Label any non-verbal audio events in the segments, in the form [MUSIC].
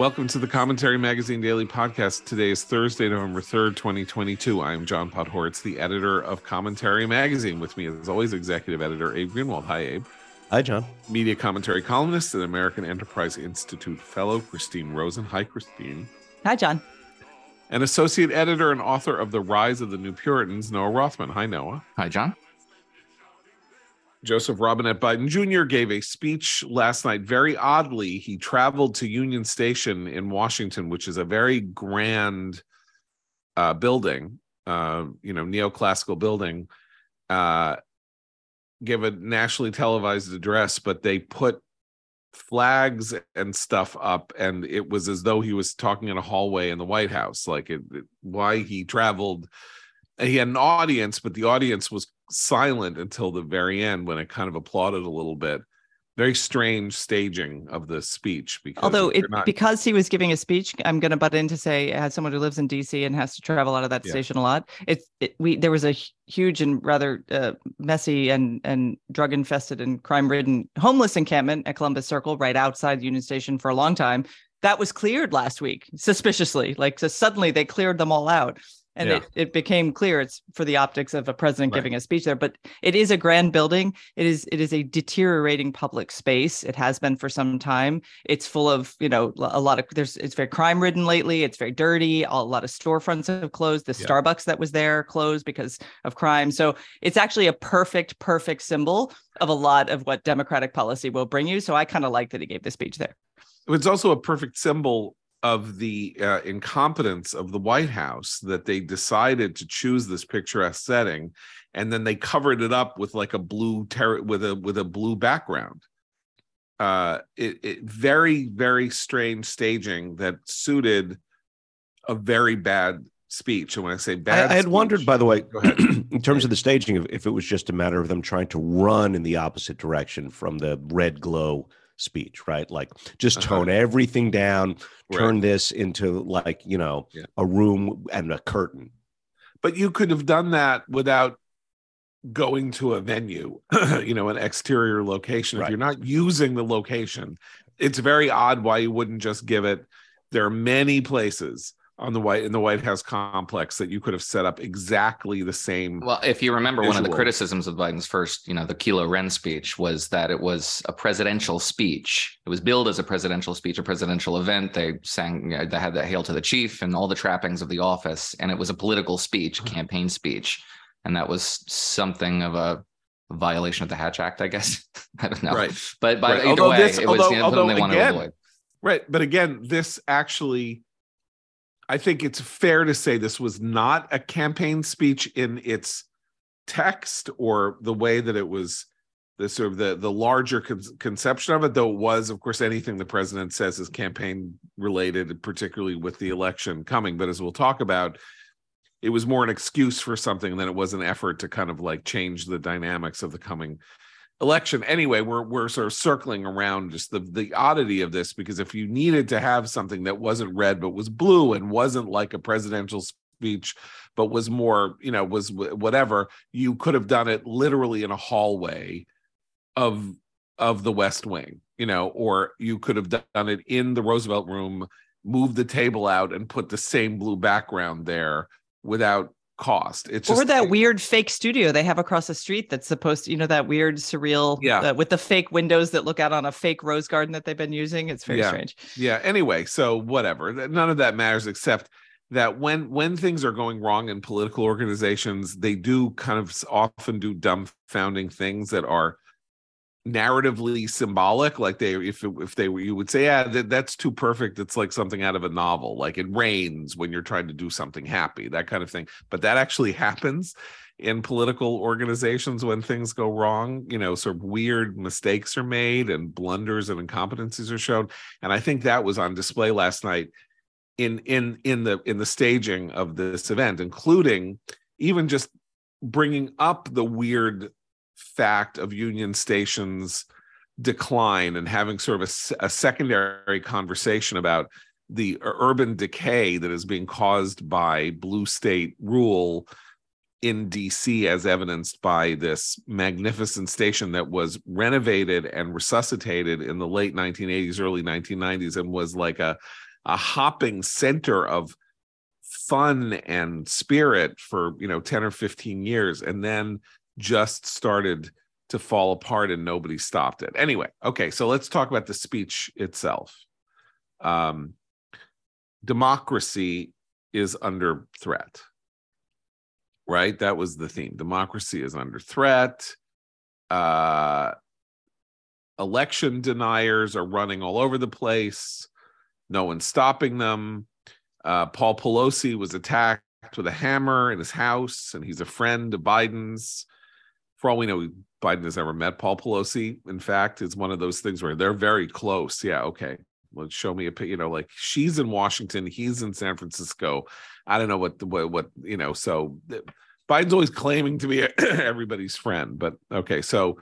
Welcome to the Commentary Magazine Daily Podcast. Today is Thursday, November 3rd, 2022. I am John Podhoretz, the editor of Commentary Magazine. With me, as always, executive editor Abe Greenwald. Hi, Abe. Hi, John. Media commentary columnist and American Enterprise Institute fellow Christine Rosen. Hi, Christine. Hi, John. And associate editor and author of The Rise of the New Puritans, Noah Rothman. Hi, Noah. Hi, John. Joseph Robinette Biden Jr. gave a speech last night. Very oddly, he traveled to Union Station in Washington, which is a very grand uh, building, uh, you know, neoclassical building. Uh, give a nationally televised address, but they put flags and stuff up, and it was as though he was talking in a hallway in the White House. Like it, it- why he traveled. He had an audience, but the audience was silent until the very end when it kind of applauded a little bit. Very strange staging of the speech because Although it not- because he was giving a speech, I'm going to butt in to say as someone who lives in DC and has to travel out of that Yeah. station a lot. It's it, we there was a huge and rather uh, messy and and drug infested and crime ridden homeless encampment at Columbus Circle right outside Union Station for a long time. That was cleared last week suspiciously. Like so suddenly they cleared them all out. And Yeah. it, it became clear it's for the optics of a president Right. giving a speech there. But it is a grand building. It is it is a deteriorating public space. It has been for some time it's full of you know a lot of there's it's very crime ridden lately it's very dirty a lot of storefronts have closed the Yeah. starbucks that was there closed because of crime so it's actually a perfect perfect symbol of a lot of what democratic policy will bring you so i kind of like that he gave the speech there it's also a perfect symbol of the uh, incompetence of the White House that they decided to choose this picturesque setting, and then they covered it up with like a blue ter- with a with a blue background. Uh, it, it very very strange staging that suited a very bad speech. And when I say bad, I had wondered, by the way, [CLEARS THROAT] in terms of the staging, if, if it was just a matter of them trying to run in the opposite direction from the red glow speech, right? Like just Uh-huh. tone everything down, Right. turn this into like, you know, Yeah. a room and a curtain. but you could have done that without going to a venue [CLEARS THROAT] you know an exterior location if you're not using the location it's very odd why you wouldn't just give it there are many places on the white in the white house complex that you could have set up exactly the same Well, if you remember, one of the criticisms of Biden's first, you know, the Kylo Ren speech was that it was a presidential speech. It was billed as a presidential speech, a presidential event. They sang, you know, they had that "Hail to the Chief" and all the trappings of the office, and it was a political speech, a uh-huh. campaign speech, and that was something of a violation of the Hatch Act, I guess. [LAUGHS] I don't know, Right. But but Right. either Although way, this- it was although- you know, something although they want again, to avoid. right but again this actually i think it's fair to say this was not a campaign speech in its text or the way that it was the sort of the the larger con- conception of it though it was of course anything the president says is campaign related particularly with the election coming. But as we'll talk about it was more an excuse for something than it was an effort to kind of like change the dynamics of the coming election anyway we're we're sort of circling around just the the oddity of this because if you needed to have something that wasn't red but was blue and wasn't like a presidential speech but was more you know was whatever you could have done it literally in a hallway of of the west wing you know or you could have done it in the roosevelt room moved the table out and put the same blue background there without cost. It's just or that weird fake studio they have across the street that's supposed to you know that weird surreal Yeah. uh, with the fake windows that look out on a fake rose garden that they've been using. It's very Yeah. strange. Yeah. Anyway so whatever. None of that matters except that when when things are going wrong in political organizations, they do kind of often do dumbfounding things that are narratively symbolic like they if if they you would say yeah that, that's too perfect it's like something out of a novel like it rains when you're trying to do something happy that kind of thing. But that actually happens in political organizations when things go wrong you know sort of weird mistakes are made and blunders and incompetencies are shown. And i think that was on display last night in in in the in the staging of this event including even just bringing up the weird fact of union stations decline and having sort of a secondary conversation about the urban decay that is being caused by blue state rule in DC as evidenced by this magnificent station that was renovated and resuscitated in the late 1980s early 1990s and was like a a hopping center of fun and spirit for you know 10 or 15 years. And then just started to fall apart and nobody stopped it. Anyway okay so let's talk about the speech itself. Um democracy is under threat right? That was the theme. Democracy is under threat. Uh election deniers are running all over the place. No one's stopping them. Uh, Paul Pelosi was attacked with a hammer in his house, and he's a friend of Biden's. For all we know, Biden has ever met Paul Pelosi. In fact, it's one of those things where they're very close. Yeah, okay. Well, show me a. You know, like she's in Washington, he's in San Francisco. I don't know what what, what you know. So Biden's always claiming to be [CLEARS THROAT] everybody's friend, but okay. So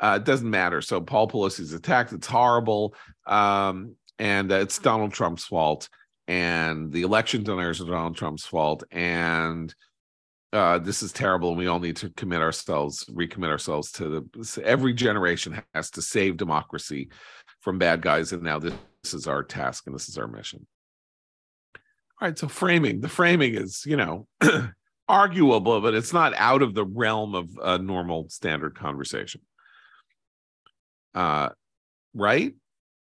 uh, it doesn't matter. So Paul Pelosi's attacked. It's horrible, um, and uh, it's Donald Trump's fault and the election deniers are Donald Trump's fault, and uh, this is terrible, and we all need to commit ourselves, recommit ourselves to the. Every generation has to save democracy from bad guys, and now this, this is our task, and this is our mission. All right, so framing. The framing is, you know, [CLEARS THROAT] arguable, but it's not out of the realm of a normal standard conversation. Uh, right?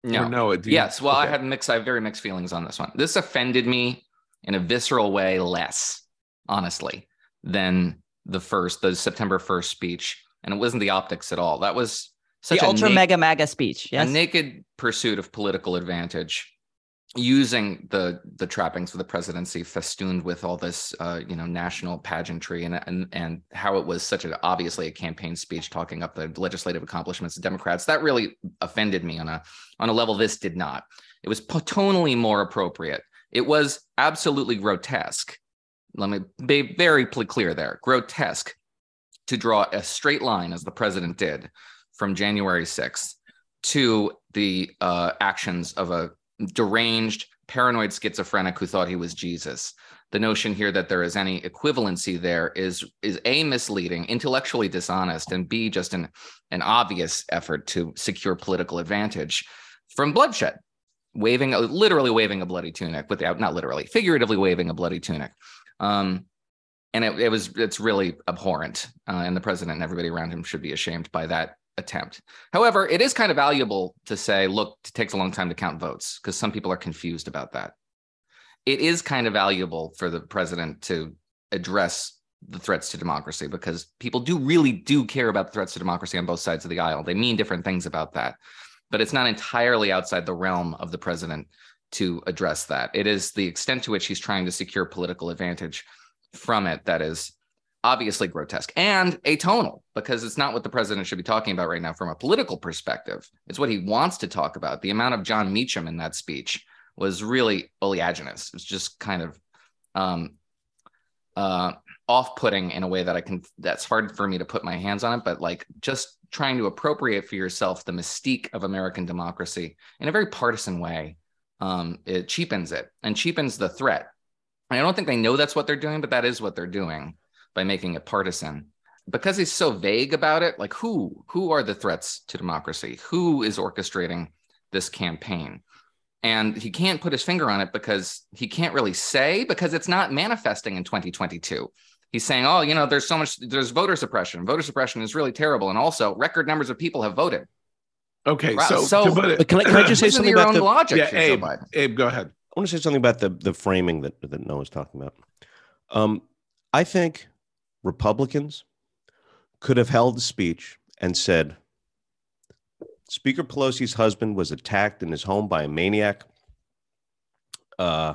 No. Or no, you- yes. Well, I okay. had mixed. I have very mixed feelings on this one. This offended me in a visceral way less, honestly, than the first, the September first speech, and it wasn't the optics at all. That was such the a ultra na- mega maga speech. Yes. a naked pursuit of political advantage using the the trappings of the presidency festooned with all this uh, you know national pageantry and, and and how it was such an obviously a campaign speech talking up the legislative accomplishments of democrats that really offended me on a on a level this did not it was tonally more appropriate it was absolutely grotesque let me be very clear there grotesque to draw a straight line as the president did from january 6th to the uh, actions of a deranged, paranoid schizophrenic who thought he was Jesus. The notion here that there is any equivalency there is is a misleading, intellectually dishonest, and b just an an obvious effort to secure political advantage from bloodshed, waving literally waving a bloody tunic without not literally, figuratively waving a bloody tunic. Um, and it, it was it's really abhorrent, uh, and the president and everybody around him should be ashamed by that attempt. However, it is kind of valuable to say, look, it takes a long time to count votes because some people are confused about that. It is kind of valuable for the president to address the threats to democracy because people do really do care about the threats to democracy on both sides of the aisle. They mean different things about that. But it's not entirely outside the realm of the president to address that. It is the extent to which he's trying to secure political advantage from it that is obviously grotesque and atonal because it's not what the president should be talking about right now from a political perspective. It's what he wants to talk about. The amount of Jon Meacham in that speech was really oleaginous. It's just kind of um, uh, off-putting in a way that I can. That's hard for me to put my hands on it, but like just trying to appropriate for yourself the mystique of American democracy in a very partisan way. Um, it cheapens it and cheapens the threat. And I don't think they know that's what they're doing, but that is what they're doing by making it partisan. Because he's so vague about it like who who are the threats to democracy? Who is orchestrating this campaign? And he can't put his finger on it because he can't really say because it's not manifesting in 2022 he's saying oh you know there's so much there's voter suppression. Voter suppression is really terrible. And also record numbers of people have voted Okay, Wow, so, so- to it- But can I, can I just [CLEARS THROAT] say Listen to something your about own the logic yeah, here, Abe, Biden. Abe, go ahead. I want to say something about the the framing that that Noah's talking about. Um, I think Republicans could have held the speech and said, Speaker Pelosi's husband was attacked in his home by a maniac. Uh,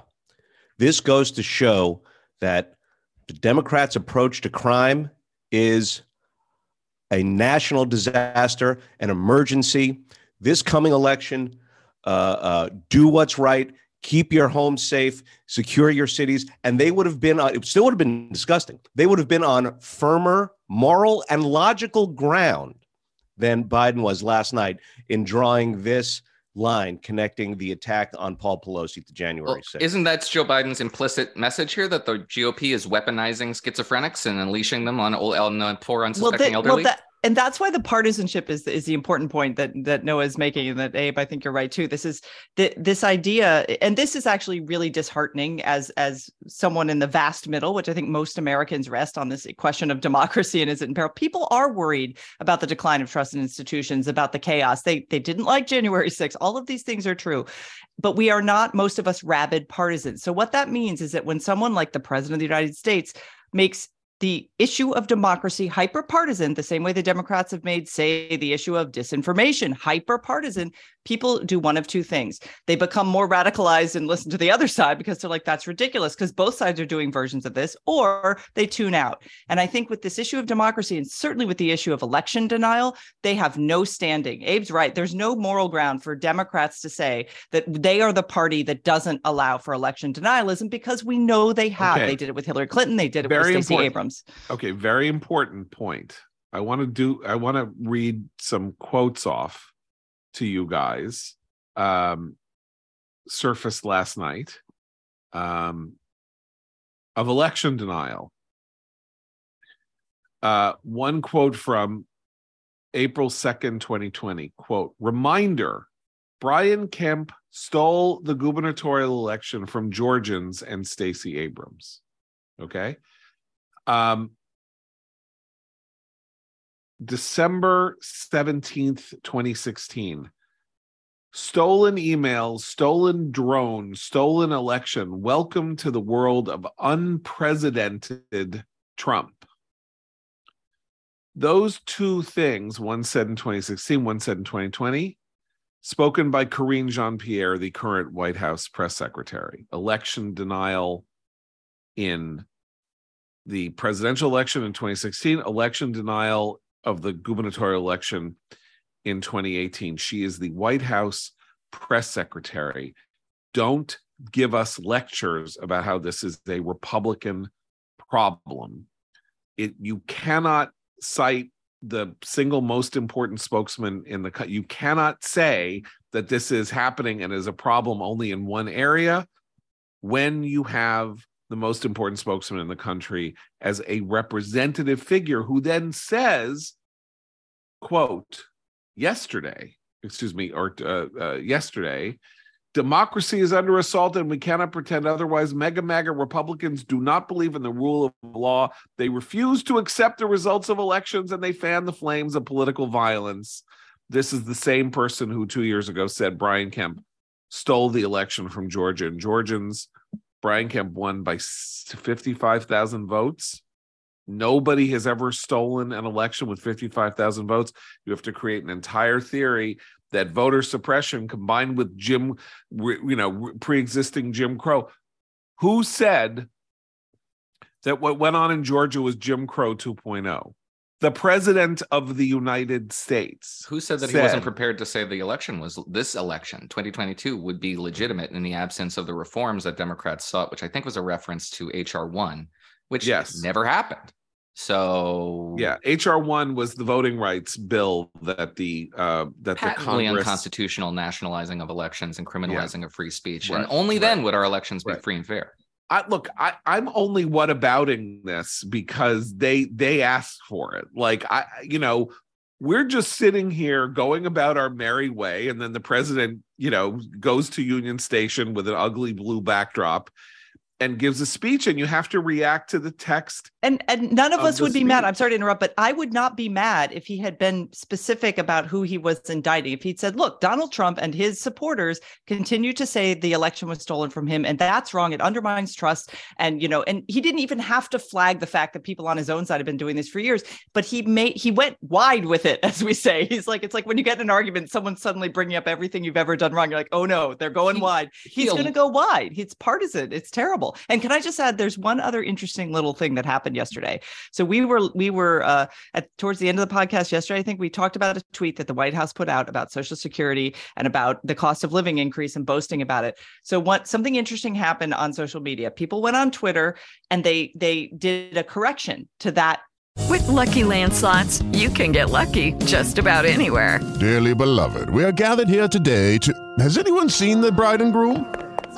this goes to show that the Democrats' approach to crime is a national disaster, an emergency. This coming election, uh, uh, do what's right, keep your home safe, secure your cities, and they would have been. On, it still would have been disgusting. They would have been on firmer moral and logical ground than Biden was last night in drawing this line connecting the attack on Paul Pelosi to January Well, 6th. isn't that Joe Biden's implicit message here that the GOP is weaponizing schizophrenics and unleashing them on, old- on uh, poor, unsuspecting they- elderly? that, and that's why the partisanship is is the important point that that Noah is making, and that Abe, I think you're right too. This is th- this idea, and this is actually really disheartening as as someone in the vast middle, which I think most Americans rest on this question of democracy and is it in peril. People are worried about the decline of trust in institutions, about the chaos. They they didn't like January 6th. All of these things are true but we are not most of us rabid partisans. So what that means is that when someone like the president of the United States makes the issue of democracy hyper partisan, the same way the Democrats have made, say, the issue of disinformation hyper partisan, people do one of two things. They become more radicalized and listen to the other side because they're like, that's ridiculous, because both sides are doing versions of this, or they tune out. And I think with this issue of democracy, and certainly with the issue of election denial, they have no standing. Abe's right. There's no moral ground for Democrats to say that they are the party that doesn't allow for election denialism because we know they have. Okay. They did it with Hillary Clinton. They did it Very with Stacey important. Abrams. Okay, very important point. I want to do I want to read some quotes off to you guys. Um surfaced last night um of election denial. Uh one quote from April 2nd, 2020. Quote, reminder Brian Kemp stole the gubernatorial election from Georgians and Stacey Abrams. Okay. Um, December 17th, 2016. Stolen emails, stolen drone, stolen election. Welcome to the world of unprecedented Trump. Those two things, one said in 2016, one said in 2020, spoken by Karine Jean Pierre, the current White House press secretary. Election denial in the presidential election in 2016, election denial of the gubernatorial election in 2018. She is the White House press secretary. Don't give us lectures about how this is a Republican problem. It you cannot cite the single most important spokesman in the co- you cannot say that this is happening and is a problem only in one area when you have the most important spokesman in the country as a representative figure who then says quote yesterday excuse me or uh, uh, yesterday democracy is under assault and we cannot pretend otherwise. Mega maga republicans do not believe in the rule of law. They refuse to accept the results of elections and they fan the flames of political violence. This is the same person who two years ago said brian kemp stole the election from georgia and georgians. Brian Kemp won by 55,000 votes. Nobody has ever stolen an election with 55,000 votes. You have to create an entire theory that voter suppression combined with Jim, you know, pre-existing Jim Crow. Who said that what went on in Georgia was Jim Crow 2.0? The president of the United States. Who said that he wasn't prepared to say the election was this election, 2022, would be legitimate in the absence of the reforms that Democrats sought, which I think was a reference to HR one, which Yes. never happened. So Yeah, HR one was the voting rights bill that the uh that the Congress unconstitutional nationalizing of elections and criminalizing of free speech. Right, And only then would our elections be free and fair. I look, I, I'm only what abouting this because they they asked for it. Like I, you know, we're just sitting here going about our merry way, and then the president, you know, goes to Union Station with an ugly blue backdrop and gives a speech and you have to react to the text And and none of, of us would be mad. I'm sorry to interrupt, but I would not be mad if he had been specific about who he was indicting. If he'd said, "Look, Donald Trump and his supporters continue to say the election was stolen from him, and that's wrong. It undermines trust." And you know, and he didn't even have to flag the fact that people on his own side have been doing this for years. But he made he went wide with it, [LAUGHS] as we say. He's like, it's like when you get in an argument, someone suddenly bringing up everything you've ever done wrong. You're like, "Oh no, they're going He- wide." He's going to go wide. It's partisan. It's terrible. And can I just add, there's one other interesting little thing that happened yesterday. So we were we were uh, at towards the end of the podcast yesterday. I think we talked about a tweet that the White House put out about Social Security and about the cost of living increase and boasting about it. So what something interesting happened on social media. People went on Twitter and they they did a correction to that. With Lucky Land slots, you can get lucky just about anywhere. Dearly beloved, we are gathered here today to. Has anyone seen the bride and groom?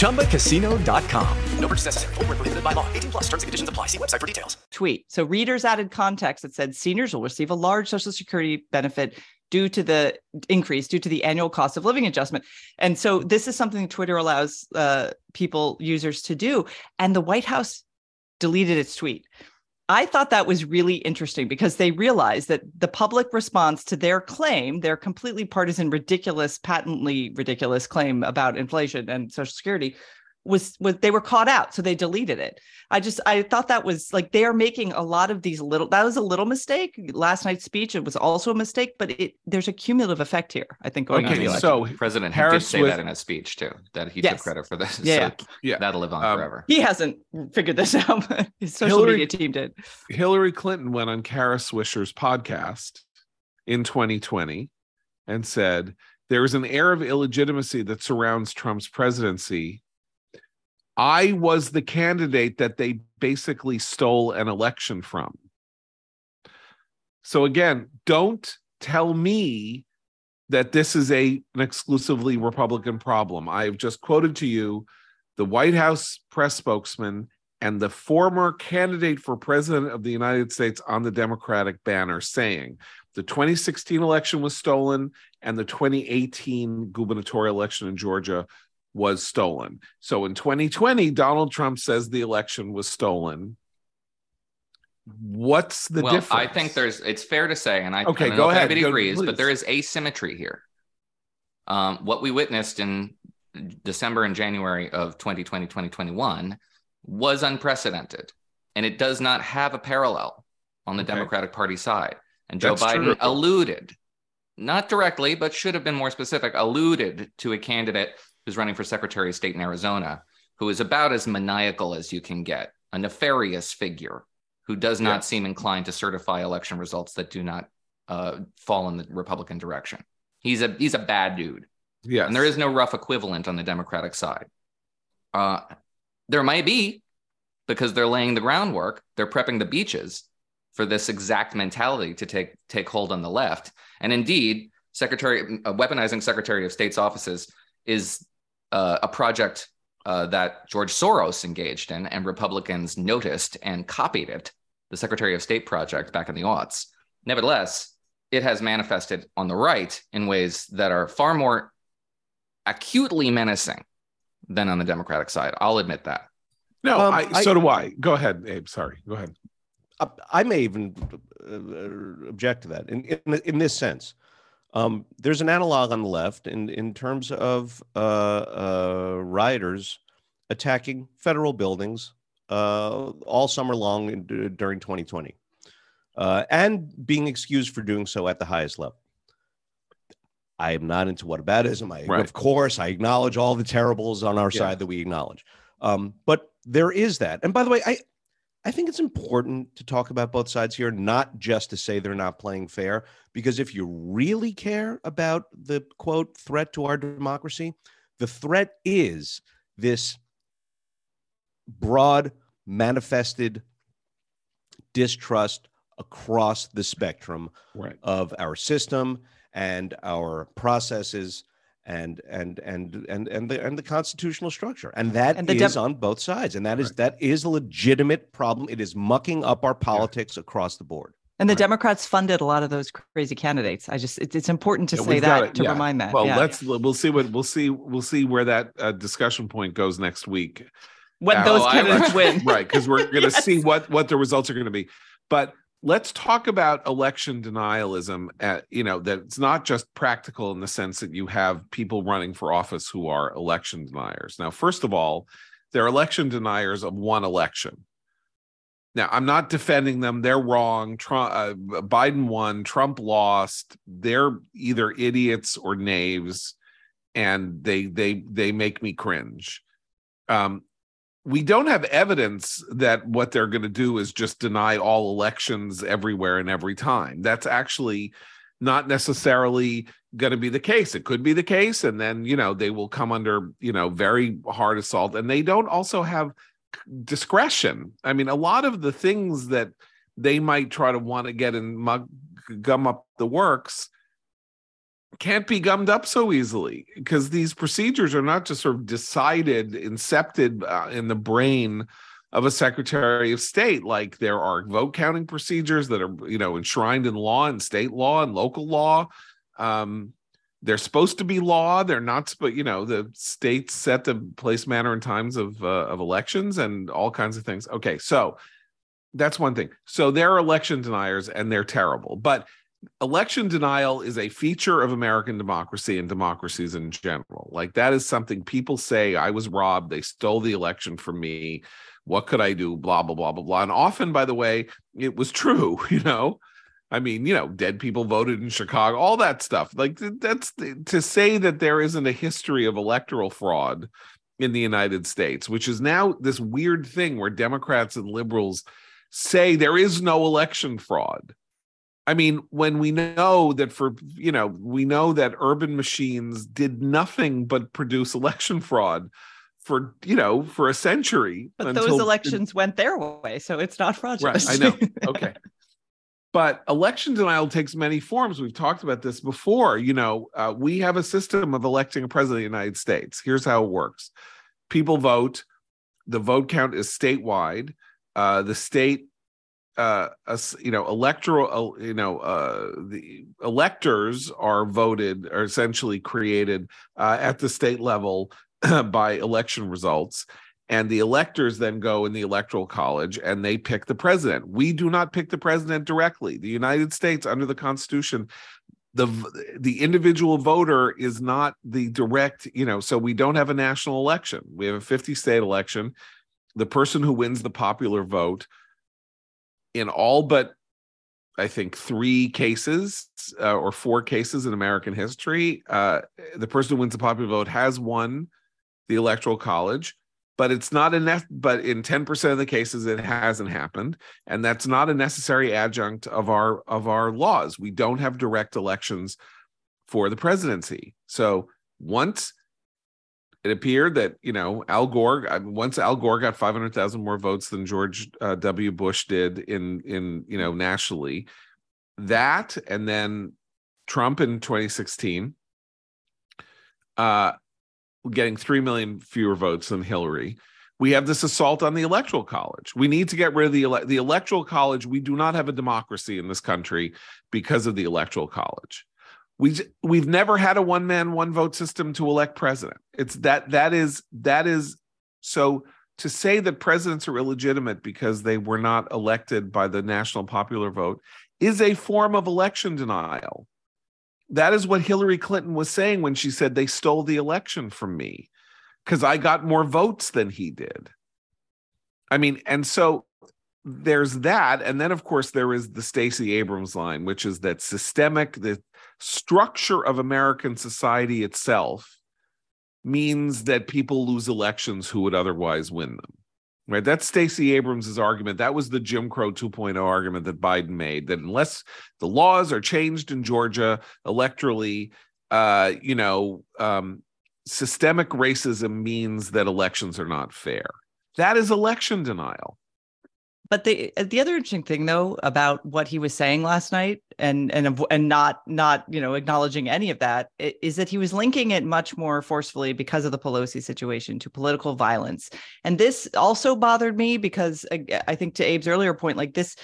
ChumbaCasino.com. No purchase necessary. Void where prohibited by law. 18 plus terms and conditions apply. See website for details. tweet. So readers added context that said seniors will receive a large Social Security benefit due to the increase due to the annual cost of living adjustment. And so this is something Twitter allows uh, people users to do. And the White House deleted its tweet. I thought that was really interesting because they realized that the public response to their claim, their completely partisan, ridiculous, patently ridiculous claim about inflation and Social Security, was was they were caught out, so they deleted it. I just I thought that was like they are making a lot of these little. That was a little mistake. Last night's speech it was also a mistake, but it there's a cumulative effect here. I think going Okay, into the election. so President Harris did say with- that in a speech too, that he Yes. took credit for this. Yeah, So yeah. that'll live on Um, forever. he hasn't figured this out. but His social Hillary- media team did. Hillary Clinton went on Kara Swisher's podcast in 2020 and said there is an air of illegitimacy that surrounds Trump's presidency. I was the candidate that they basically stole an election from. So again, don't tell me that this is a an exclusively Republican problem. I've just quoted to you the White House press spokesman and the former candidate for president of the United States on the Democratic banner saying the 2016 election was stolen and the 2018 gubernatorial election in Georgia was stolen. So in 2020, Donald Trump says the election was stolen. What's the well, difference? I think there's. It's fair to say, and I Okay, I don't go know if ahead. Everybody Go- agrees, please. but there is asymmetry here. Um, what we witnessed in December and January of 2020, 2021 was unprecedented, and it does not have a parallel on the Okay. Democratic Party side. And Joe That's Biden true. alluded, not directly, but should have been more specific, alluded to a candidate who's running for Secretary of State in Arizona, who is about as maniacal as you can get, a nefarious figure who does not Yeah. seem inclined to certify election results that do not uh, fall in the Republican direction. He's a he's a bad dude, yes. and there is no rough equivalent on the Democratic side. Uh, there might be because they're laying the groundwork, they're prepping the beaches for this exact mentality to take take hold on the left. And indeed, Secretary uh, weaponizing Secretary of State's offices is uh, a project uh, that George Soros engaged in, and Republicans noticed and copied it. The Secretary of State project back in the aughts. Nevertheless, it has manifested on the right in ways that are far more acutely menacing than on the Democratic side. I'll admit that. No, Um, I, I- so do I. Go ahead, Abe. Sorry. Go ahead. I- I may even uh, object to that in, in in this sense. Um, there's an analog on the left in in terms of uh, uh, rioters attacking federal buildings uh, all summer long in, during 2020, uh, and being excused for doing so at the highest level. I am not into whataboutism. I, Right. Of course, I acknowledge all the terribles on our Yeah. side that we acknowledge. Um, but there is that. And by the way, I, I think it's important to talk about both sides here, not just to say they're not playing fair, because if you really care about the quote threat to our democracy, the threat is this broad, manifested distrust across the spectrum Right. of our system and our processes and and and and and the and the constitutional structure and that is And the dem- on both sides and that is that is a legitimate problem it is mucking up our politics across the board And the Democrats funded a lot of those crazy candidates. I just it's, it's important to Yeah, say that it, to yeah. remind that. Well, yeah. let's we'll see what we'll see we'll see where that uh, discussion point goes next week. when Uh, those oh, I- candidates [LAUGHS] win. right because we're going [LAUGHS] to Yes. see what what the results are going to be but let's talk about election denialism at, you know that it's not just practical in the sense that you have people running for office who are election deniers. Now first of all they're election deniers of one election. Now i'm not defending them. They're wrong. Trump uh, biden won. Trump lost. They're either idiots or knaves and they they they make me cringe. Um we don't have evidence that what they're going to do is just deny all elections everywhere and every time. That's actually not necessarily going to be the case. It could be the case, and then you know they will come under you know very hard assault, and they don't also have discretion. I mean, a lot of the things that they might try to want to get and mug, gum up the works can't be gummed up so easily because these procedures are not just sort of decided, incepted uh, in the brain of a secretary of state. Like there are vote counting procedures that are, you know, enshrined in law and state law and local law. Um, they're supposed to be law. They're not, but you know, the states set the place, manner, and times of uh, of elections and all kinds of things. Okay, so that's one thing. So they're election deniers and they're terrible, but election denial is a feature of American democracy and democracies in general. Like that is something people say, I was robbed, they stole the election from me. What could I do? Blah, blah, blah, blah, blah. And often, by the way, it was true, [LAUGHS] you know. I mean, you know, dead people voted in Chicago, all that stuff. Like that's to say that there isn't a history of electoral fraud in the United States, which is now this weird thing where Democrats and liberals say there is no election fraud. I mean, when we know that for, you know, we know that urban machines did nothing but produce election [LAUGHS] fraud for, you know, for a century. But until- those elections went their way, so it's not fraudulent. Right, I know. Okay. [LAUGHS] But election denial takes many forms. We've talked about this before. You know, uh, we have a system of electing a president of the United States. Here's how it works people vote, the vote count is statewide. Uh, the state uh us you know electoral uh, you know uh the electors are voted are essentially created uh, at the state level [CLEARS THROAT] by election results. And the electors then go in the electoral college and they pick the president. We do not pick the president directly. The united states under the constitution the the individual voter is not the direct you know so we don't have a national election. We have a 50 state election. The person who wins the popular vote in all but I think three cases uh, or four cases in American history, uh, the person who wins the popular vote has won the electoral college, but it's not enough. but in 10% of the cases it hasn't happened and that's not a necessary adjunct of our of our laws. We don't have direct elections for the presidency. So once it appeared that you know Al Gore mean, once Al Gore got 500,000 more votes than George uh, W. Bush did in in you know nationally that and then Trump in 2016 uh getting 3 million fewer votes than Hillary. We have this assault on the electoral college. We need to get rid of the ele- the electoral college. We do not have a democracy in this country because of the electoral college We we've never had a one man one vote system to elect president. It's that that is that is so to say that presidents are illegitimate because they were not elected by the national popular vote is a form of election denial. That is what Hillary Clinton was saying when she said they stole the election from me because I got more votes than he did. I mean, and so there's that. And then, of course, there is the Stacey Abrams line, which is that systemic, the structure of American society itself means that people lose elections who would otherwise win them. Right. That's Stacey Abrams' argument. That was the Jim Crow 2.0 argument that Biden made that unless the laws are changed in Georgia electorally, uh, you know, um, systemic racism means that elections are not fair. That is election denial. But the the other interesting thing though about what he was saying last night and and and not not you know acknowledging any of that is that he was linking it much more forcefully because of the Pelosi situation to political violence. And this also bothered me because I think to Abe's earlier point like this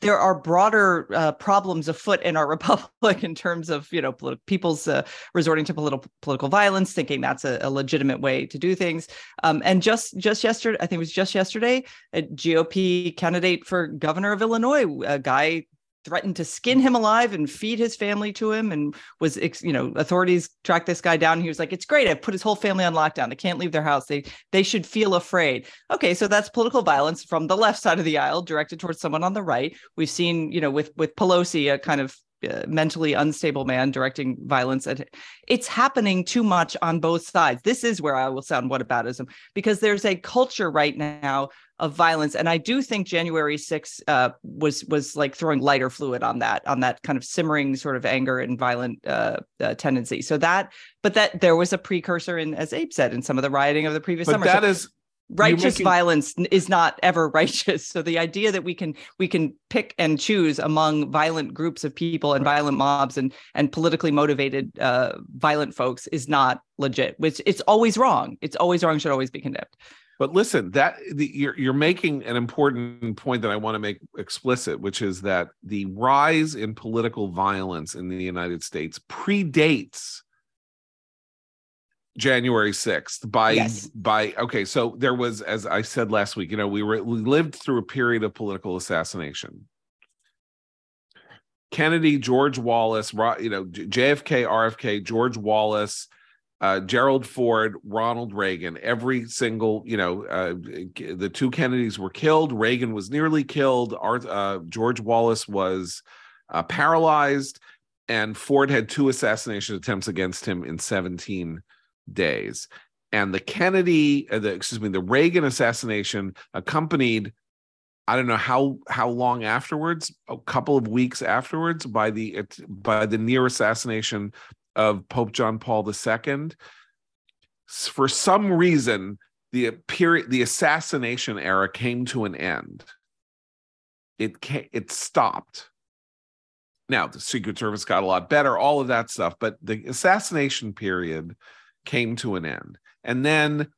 there are broader uh, problems afoot in our [LAUGHS] republic in terms of you know politi- people's uh, resorting to political political violence thinking that's a, a legitimate way to do things. Um, and just just yesterday I think it was just yesterday a GOP candidate for governor of Illinois, a guy threatened to skin him alive and feed his family to him and was you know authorities tracked this guy down. He was like it's great. I've put his whole family on lockdown. They can't leave their house. They they should feel afraid. Okay so that's political violence from the left side of the aisle directed towards someone on the right. We've seen you know with with pelosi a kind of uh, mentally unstable man directing violence at it's happening too much on both sides. This is where i will sound what whataboutism because there's a culture right now of violence. And i do think january 6th uh, was was like throwing lighter fluid on that on that kind of simmering sort of anger and violent uh, uh, tendency. So that but that there was a precursor in as abe said in some of the rioting of the previous But summer. that So is righteous making- violence is not ever [LAUGHS] righteous. So the idea that we can we can pick and choose among violent groups of people and violent mobs and and politically motivated uh violent folks is not legit which it's always wrong. It's always wrong should always be condemned But listen, that the, you're you're making an important point that I want to make explicit, which is that the rise in political violence in the United States predates January 6th by Yes. by okay so there was as I said last week you know we were we lived through a period of political assassination Kennedy George Wallace you know JFK RFK George Wallace uh, Gerald Ford, Ronald Reagan, every single, you know, uh, the two Kennedys were killed. Reagan was nearly killed. Art, uh, George Wallace was uh, paralyzed, and Ford had two assassination attempts against him in 17 days. And the Kennedy, uh, the excuse me, the Reagan assassination accompanied. I don't know how how long afterwards, a couple of weeks afterwards, by the by the near assassination of Pope John Paul II. For some reason, the period, the assassination era came to an end. It ca- it stopped. Now the Secret Service got a lot better, all of that stuff, but the assassination period came to an end, and then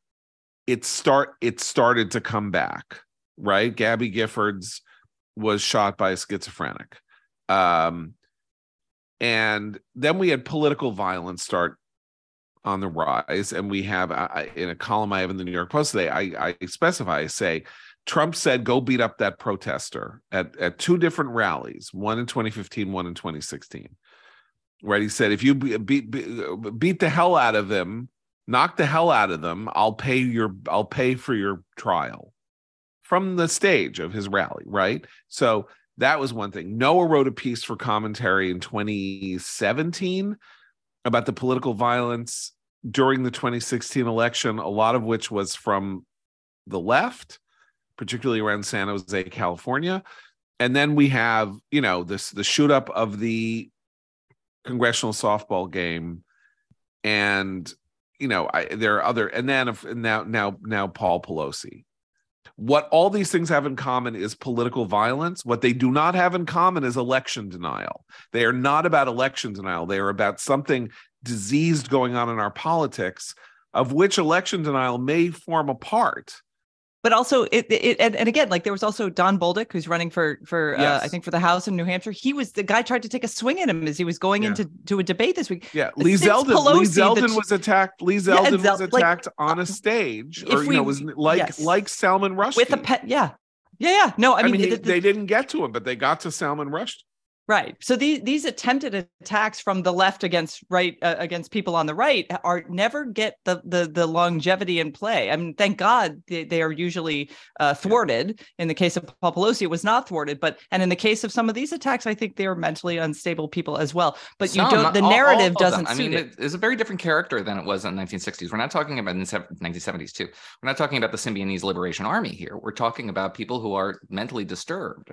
it start it started to come back. Right, Gabby Giffords was shot by a schizophrenic. Um, and then we had political violence start on the rise. And we have in a column i have in the new york post today i, I specify I say trump said go beat up that protester at, at two different rallies one in 2015 one in 2016 right? He said if you beat, beat, beat the hell out of them knock the hell out of them i'll pay your i'll pay for your trial from the stage of his rally. Right? So that was one thing. Noah wrote a piece for commentary in 2017 about the political violence during the 2016 election, a lot of which was from the left, particularly around San Jose, California. And then we have, you know, this the shoot up of the congressional softball game, and you know, I, there are other, and then if, now, now, now, Paul Pelosi. What all these things have in common is political violence. What they do not have in common is election denial. They are not about election denial. They are about something diseased going on in our politics, of which election denial may form a part. But also it, it and, and again like there was also don bolduc who's running for for uh, i think for the house in new hampshire he was the guy tried to take a swing at him as he was going Yeah. into to a debate this week Yeah, Lee Since Zeldin. Pelosi, the Zeldin ch- was attacked. Lee Yeah, Zel- was like, attacked on a stage, or you know, was like yes. like Salman Rushdie. with a pet yeah yeah yeah no i I mean, mean, the- they, the- they didn't get to him, but they got to Salman Rushdie. Right. So these these attempted attacks from the left against right uh, against people on the right are never get the the the longevity in play. I mean, thank God they, they are usually uh, thwarted. In the case of Paul Pelosi, it was not thwarted, but and in the case of some of these attacks, I think they are mentally unstable people as well. But Some, you don't. The all- all narrative them. doesn't I mean, it. it's a very different character than it was in the 1960s. We're not talking about in the 1970s too. We're not talking about the Symbionese Liberation Army here. We're talking about people who are mentally disturbed,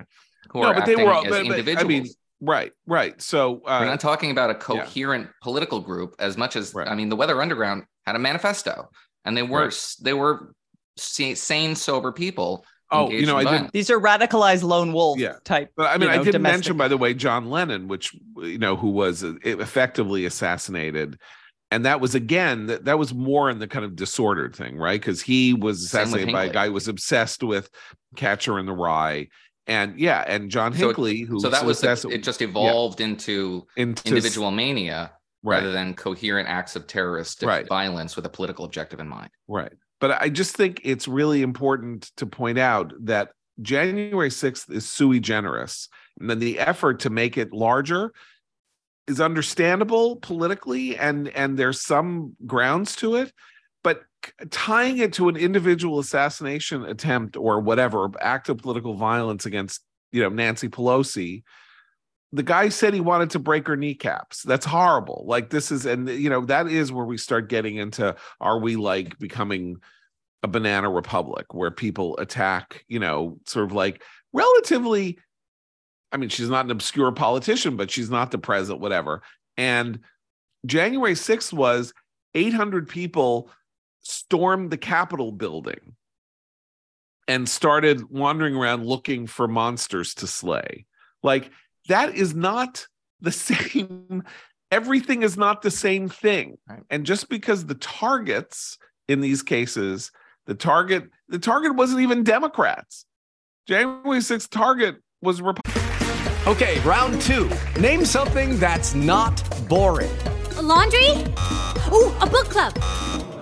no, but they were all. as but- but, individuals. I mean, right, right. So uh, We're not talking about a yeah. coherent political group as much as Right. I mean, the Weather Underground had a manifesto, and they were Right. they were sane, sober people. Oh, you know, I didn't- These are radicalized lone wolf Yeah. type. But I mean, you I didn't domestic- mention, by the way, John Lennon, which you know, who was uh, effectively assassinated, and that was again that, that was more in the kind of disordered thing, right? Because he was assassinated by a guy who was obsessed with Catcher in the Rye, and yeah, and John So it- Hinckley, who so that was the, it. Just yeah, evolved into into individual mania rather than coherent acts of terrorist Right. violence with a political objective in mind. right. But I just think it's really important to point out that January 6th is sui generis, and then the effort to make it larger is understandable politically and and there's some grounds to it but tying it to an individual assassination attempt or whatever act of political violence against you know Nancy Pelosi the guy said he wanted to break her kneecaps that's horrible like this is and you know that is where we start getting into are we like becoming a banana republic where people attack you know sort of like relatively I mean, she's not an obscure politician, but she's not the president, whatever. And January 6th was 800 people stormed the Capitol building and started wandering around looking for monsters to slay. Like, that is not the [LAUGHS] same. Everything is not the same thing. Right. And just because the targets in these cases, the target, the target wasn't even Democrats. January 6th target was Republicans. Okay, round two. Name something that's not boring. A laundry? Ooh, a book club.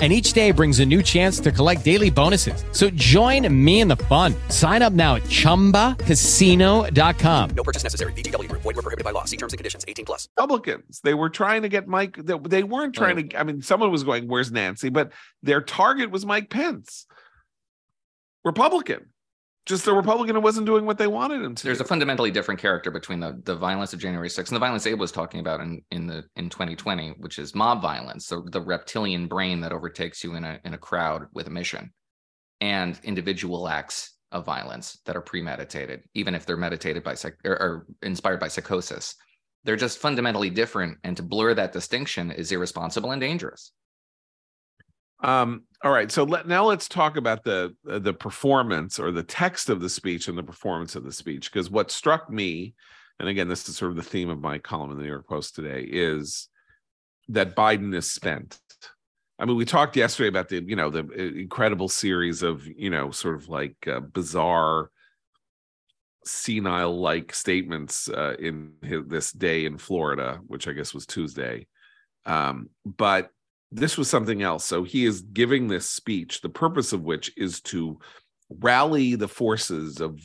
And each day brings a new chance to collect daily bonuses. So join me in the fun. Sign up now at chumbacasino.com. No purchase necessary. VGW Group. Void were prohibited by law. See terms and conditions. 18 plus. Republicans. They were trying to get Mike. They, they weren't trying to. I mean, someone was going, "Where's Nancy?" But their target was Mike Pence, Republican. Just a Republican who wasn't doing what they wanted him to. There's a fundamentally different character between the, the violence of January 6th and the violence Abe was talking about in, in the in 2020, which is mob violence, the, the reptilian brain that overtakes you in a in a crowd with a mission, and individual acts of violence that are premeditated, even if they're meditated by psych or, or inspired by psychosis. They're just fundamentally different, and to blur that distinction is irresponsible and dangerous. Um, all right, so let, now let's talk about the the performance or the text of the speech and the performance of the speech. Because what struck me, and again, this is sort of the theme of my column in the New York Post today, is that Biden is spent. I mean, we talked yesterday about the you know the uh, incredible series of you know sort of like uh, bizarre, senile like statements uh, in his, this day in Florida, which I guess was Tuesday. Um, but this was something else. So he is giving this speech, the purpose of which is to rally the forces of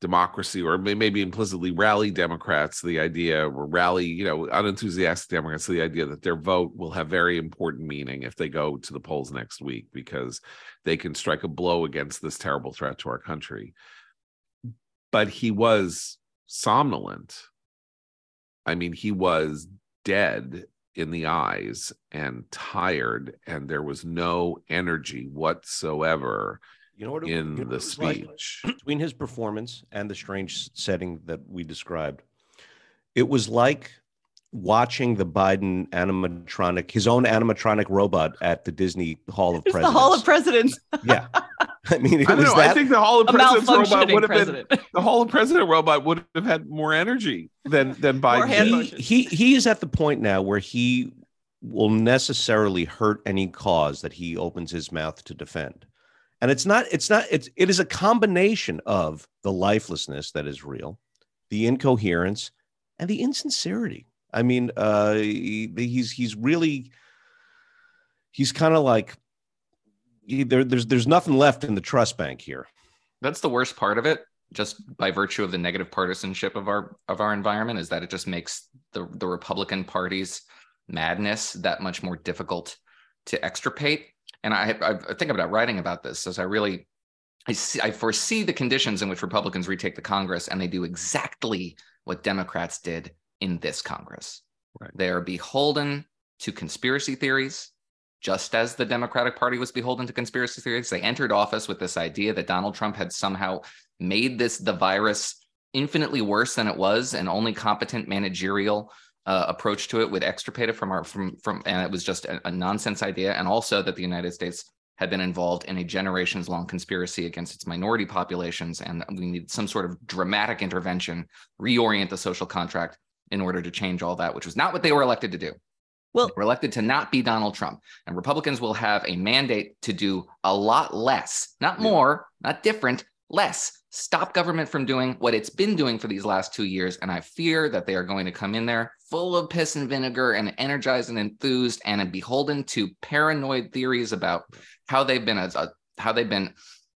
democracy, or maybe implicitly rally Democrats the idea, or rally, you know, unenthusiastic Democrats the idea that their vote will have very important meaning if they go to the polls next week because they can strike a blow against this terrible threat to our country. but he was somnolent. I mean, he was dead in the eyes and tired, and there was no energy whatsoever You know what? it- in you know the was like? speech. between his performance and the strange setting that we described, it was like watching the Biden animatronic, his own animatronic robot at the Disney Hall of It's the Hall of Presidents. yeah, [LAUGHS] I mean, it I don't was know. I think the Hall of A Presidents robot would have president. been [LAUGHS] the Hall of President robot would have had more energy than than Biden. hand did. motions. he he is at the point now where he will necessarily hurt any cause that he opens his mouth to defend and it's not it's not it's it is a combination of the lifelessness that is real the incoherence and the insincerity i mean uh he- he's he's really he's kind of like he- there, there's there's nothing left in the trust bank here That's the worst part of it, just by virtue of the negative partisanship of our of our environment, is that it just makes the the Republican Party's madness that much more difficult to extirpate. And I, I think about writing about this as I really I see I foresee the conditions in which Republicans retake the Congress, and they do exactly what Democrats did in this Congress. Right. They are beholden to conspiracy theories, just as the Democratic Party was beholden to conspiracy theories. They entered office with this idea that Donald Trump had somehow made this the virus infinitely worse than it was, and only competent managerial uh, approach to it would extirpate it from our from from, and it was just a, a nonsense idea. And also that the United States had been involved in a generations long conspiracy against its minority populations, and we need some sort of dramatic intervention, reorient the social contract in order to change all that, which was not what they were elected to do. Well- they were elected to not be Donald Trump, and Republicans will have a mandate to do a lot less, not more, not different, less. Stop government from doing what it's been doing for these last two years. And I fear that they are going to come in there full of piss and vinegar and energized and enthused and beholden to paranoid theories about how they've been as a, how they've been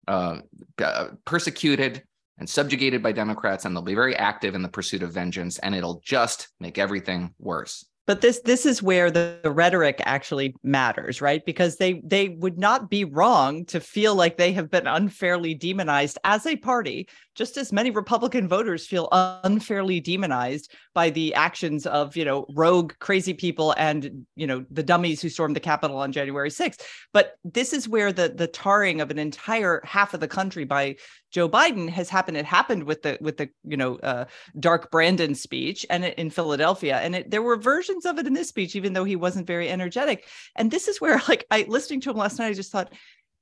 uh, uh, persecuted and subjugated by Democrats, and they'll be very active in the pursuit of vengeance, and it'll just make everything worse. but this this is where the, the rhetoric actually matters right because they they would not be wrong to feel like they have been unfairly demonized as a party just as many republican voters feel unfairly demonized by the actions of you know rogue crazy people and you know the dummies who stormed the capitol on january 6th but this is where the the tarring of an entire half of the country by joe biden has happened. It happened with the with the you know uh, dark brandon speech and in philadelphia. And it, there were versions of it in this speech even though he wasn't very energetic. And this is where [LAUGHS] like i listening to him last night i just thought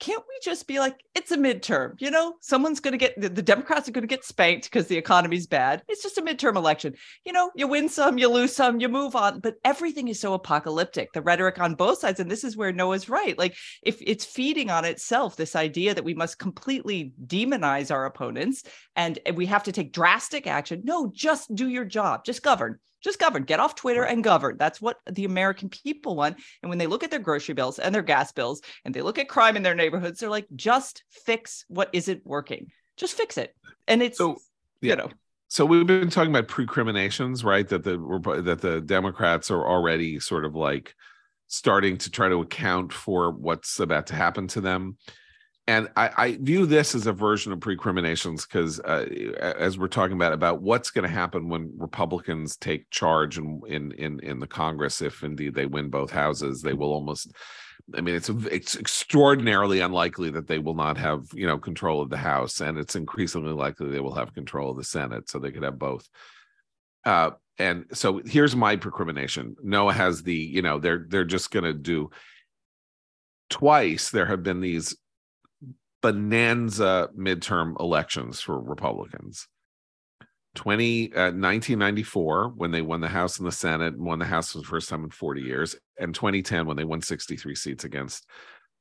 can't we just be like it's a midterm you know? Someone's going to get the, democrats are going to get spanked because the economy's bad. It's just a midterm election. You know you win some you lose some you move on. But everything is so apocalyptic the rhetoric on both sides and this is where noah's right. Like if it's feeding on itself this idea that we must completely demonize our opponents and we have to take drastic action no just do your job just govern just govern get off twitter and govern. That's what the american people want. And when they look at their grocery bills and their gas bills and they look at crime in their neighborhoods they're like just fix what isn't working. Just fix it. And it's So you know. So we've been talking about precriminations, right? That the that the Democrats are already sort of like starting to try to account for what's about to happen to them. And I, I view this as a version of precriminations because, uh, as we're talking about about what's going to happen when Republicans take charge in, in in in the Congress, if indeed they win both houses, they will almost. I mean, it's it's extraordinarily unlikely that they will not have you know control of the House, and it's increasingly likely they will have control of the Senate, so they could have both. Uh, and so here's my precrimination. Noah has the you know they're they're just going to do. Twice there have been these bonanza midterm elections for Republicans. 20 uh, 1994 when they won the house and the senate and won the house for the first time in 40 years and 2010 when they won 63 seats against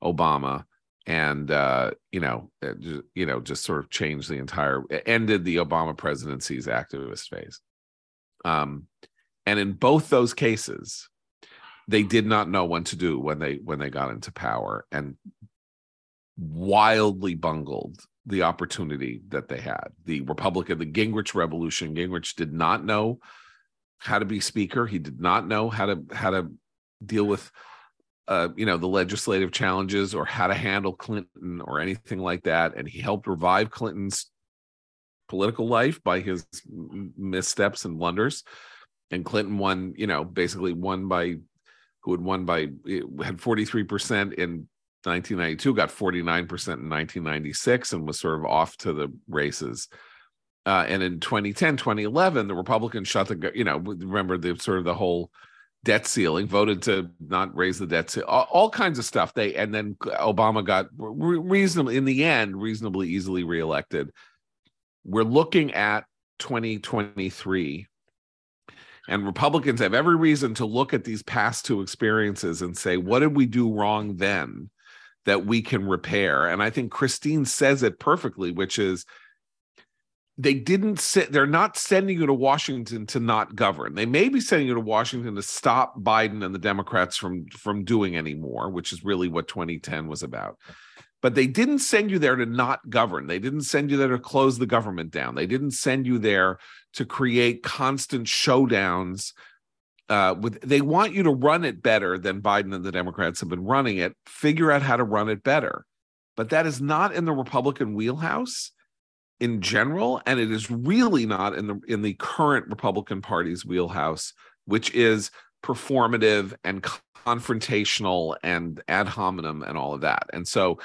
obama and uh you know it you know just sort of changed the entire ended the obama presidency's activist phase um and in both those cases they did not know what to do when they when they got into power and wildly bungled the opportunity that they had. The Republican, the Gingrich revolution, Gingrich did not know how to be speaker. He did not know how to how to deal with uh, you know, the legislative challenges or how to handle Clinton or anything like that. And he helped revive Clinton's political life by his missteps and blunders. And Clinton won, you know, basically won by who had won by had 43% in 1992, got 49% in 1996, and was sort of off to the races. Uh, and in 2010, 2011, the Republicans shut the, you know, remember the sort of the whole debt ceiling, voted to not raise the debt ceiling, all, all kinds of stuff. They and then Obama got re- reasonably in the end, reasonably easily reelected. We're looking at 2023 and Republicans have every reason to look at these past two experiences and say, what did we do wrong then that we can repair? And I think Christine says it perfectly, which is they didn't sit, they're not sending you to Washington to not govern. They may be sending you to Washington to stop Biden and the Democrats from, from doing anymore, which is really what 2010 was about. But they didn't send you there to not govern. They didn't send you there to close the government down. They didn't send you there to create constant showdowns. Uh, with they want you to run it better than Biden and the Democrats have been running it. Figure out how to run it better, but that is not in the Republican wheelhouse in general, and it is really not in the in the current Republican Party's wheelhouse, which is performative and confrontational and ad hominem and all of that. And so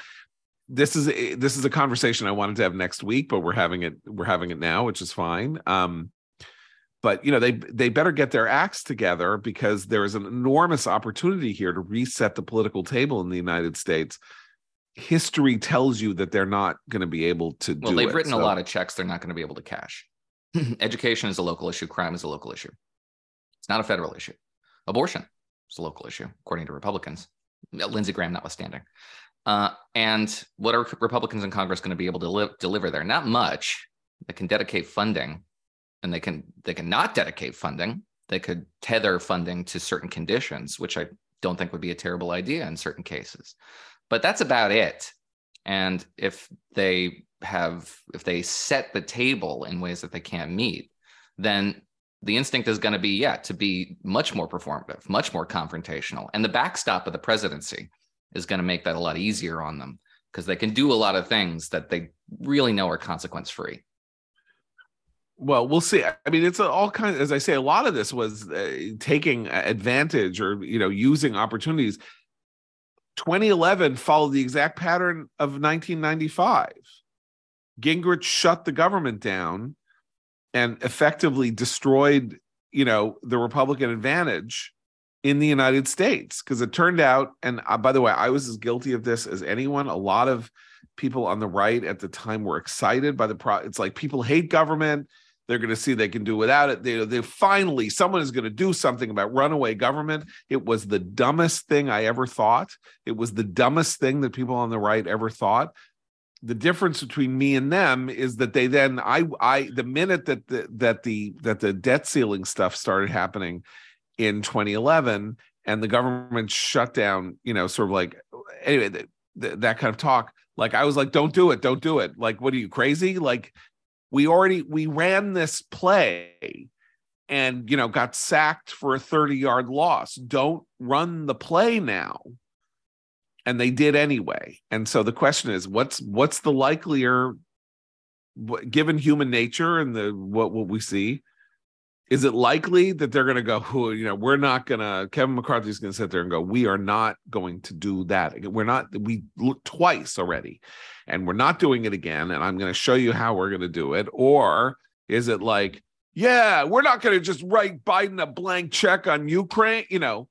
this is a, this is a conversation I wanted to have next week, but we're having it we're having it now, which is fine. Um, but you know they they better get their acts together because there is an enormous opportunity here to reset the political table in the United States. History tells you that they're not going to be able to do Well, they've it. written a lot of checks they're not going to be able to cash. [LAUGHS] Education is a local issue. Crime is a local issue. It's not a federal issue. Abortion is a local issue, according to Republicans, Lindsey Graham notwithstanding. Uh, and what are Republicans in Congress going to be able to li- deliver there? Not much. They can dedicate funding, and they can they can not dedicate funding. They could tether funding to certain conditions, which I don't think would be a terrible idea in certain cases. But that's about it. And if they have if they set the table in ways that they can't meet, then the instinct is going to be yeah to be much more performative, much more confrontational, and the backstop of the presidency is going to make that a lot easier on them because they can do a lot of things that they really know are consequence free. Well we'll see. I mean it's all kind of as i say a lot of this was uh, taking advantage or you know using opportunities. 2011 followed the exact pattern of 1995 gingrich shut the government down and effectively destroyed you know the republican advantage in the united states because it turned out and uh, by the way i was as guilty of this as anyone. A lot of people on the right at the time were excited by the pro it's like people hate government they're going to see they can do without it. They, they finally someone is going to do something about runaway government. It was the dumbest thing I ever thought. It was the dumbest thing that people on the right ever thought. The difference between me and them is that they then I I the minute that the that the that the debt ceiling stuff started happening in 2011 and the government shut down, you know, sort of like anyway th- th- that kind of talk. Like I was like, don't do it, don't do it. Like, what are you crazy? Like we already we ran this play and you know got sacked for a 30 yard loss. Don't run the play now. And they did anyway. And so the question is what's what's the likelier given human nature and the what what we see is it likely that they're going to go "Who- you know we're not going to kevin mccarthy's going to sit there and go we are not going to do that we're not we looked twice already and we're not doing it again and i'm going to show you how we're going to do it. Or is it like yeah we're not going to just write biden a blank check on ukraine you know?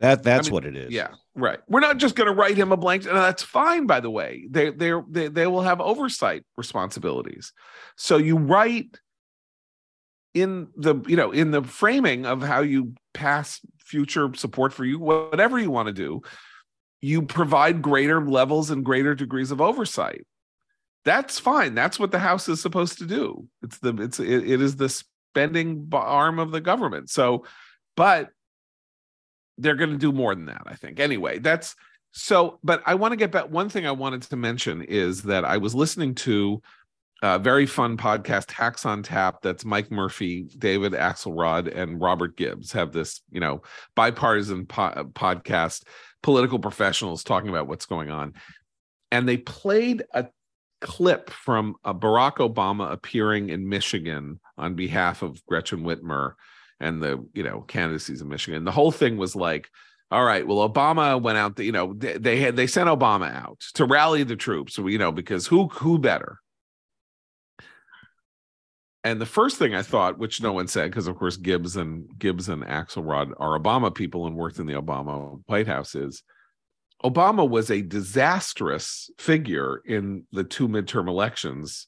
That that's I mean, what it is. yeah right. We're not just going to write him a blank and that's fine by the way. They they they they will have oversight responsibilities. So you write in the you know in the framing of how you pass future support for you whatever you want to do you provide greater levels and greater degrees of oversight. That's fine. That's what the house is supposed to do. It's the it's it, it is the spending arm of the government. So but they're going to do more than that i think. Anyway that's so but i want to get back one thing i wanted to mention is that i was listening to a very fun podcast hacks on tap that's mike murphy david axelrod and robert gibbs have this you know bipartisan po- podcast political professionals talking about what's going on and they played a clip from uh, Barack Obama appearing in Michigan on behalf of Gretchen Whitmer and the you know candidacies in Michigan. The whole thing was like, all right, well, Obama went out. You know, they, they had they sent Obama out to rally the troops. You know, because who who better? And the first thing I thought, which no one said, because of course Gibbs and Gibbs and Axelrod are Obama people and worked in the Obama White House, is Obama was a disastrous figure in the two midterm elections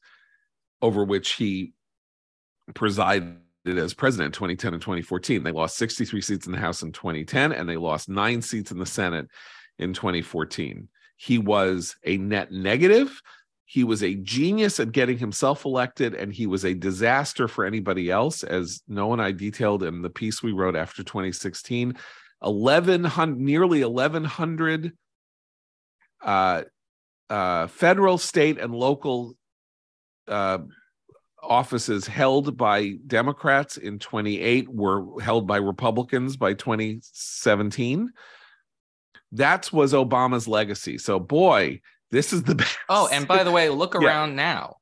over which he presided as president 2010 and 2014. They lost 63 seats in the House in 2010 and they lost nine seats in the Senate in 2014. He was a net negative. He was a genius at getting himself elected, and he was a disaster for anybody else, as Noah and I detailed in the piece we wrote after 2016. 1100 nearly 1100 uh, uh, federal state and local uh, offices held by democrats in 28 were held by republicans by 2017 that was obama's legacy so boy this is the [LAUGHS] best Oh, and by the way, look Yeah. around now.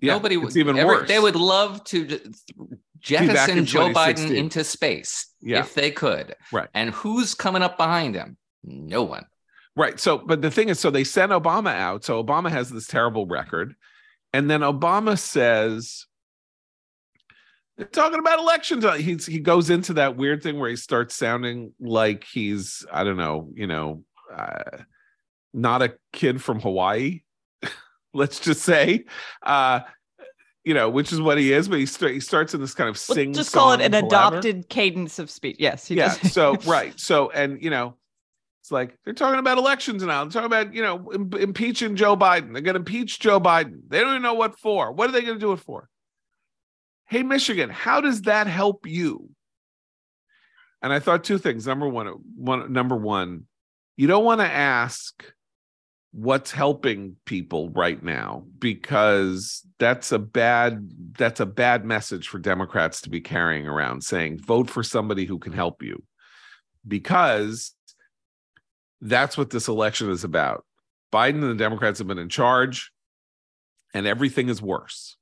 Yeah, Nobody would even ever- worse. They would love to jettison Joe Biden into space Yeah. if they could. Right. And who's coming up behind him? No one. Right. So, but the thing is, so they sent Obama out. So Obama has this terrible record. And then Obama says, they're talking about elections. Uh, He's, he goes into that weird thing where he starts sounding like he's, I don't know, you know, uh, not a kid from Hawaii, [LAUGHS] let's just say. Uh, you know, which is what he is, but he, st- he starts in this kind of sing. just call it an palaver. adopted cadence of speech. Yes. he yeah does. so [LAUGHS] right so and you know it's like they're talking about elections now they're talking about you know im- impeaching joe biden they're going to impeach joe biden they don't even know what for what are they going to do it for hey michigan how does that help you and i thought two things number one one number one you don't want to ask what's helping people right now because that's a bad that's a bad message for democrats to be carrying around saying vote for somebody who can help you because that's what this election is about biden and the democrats have been in charge and everything is worse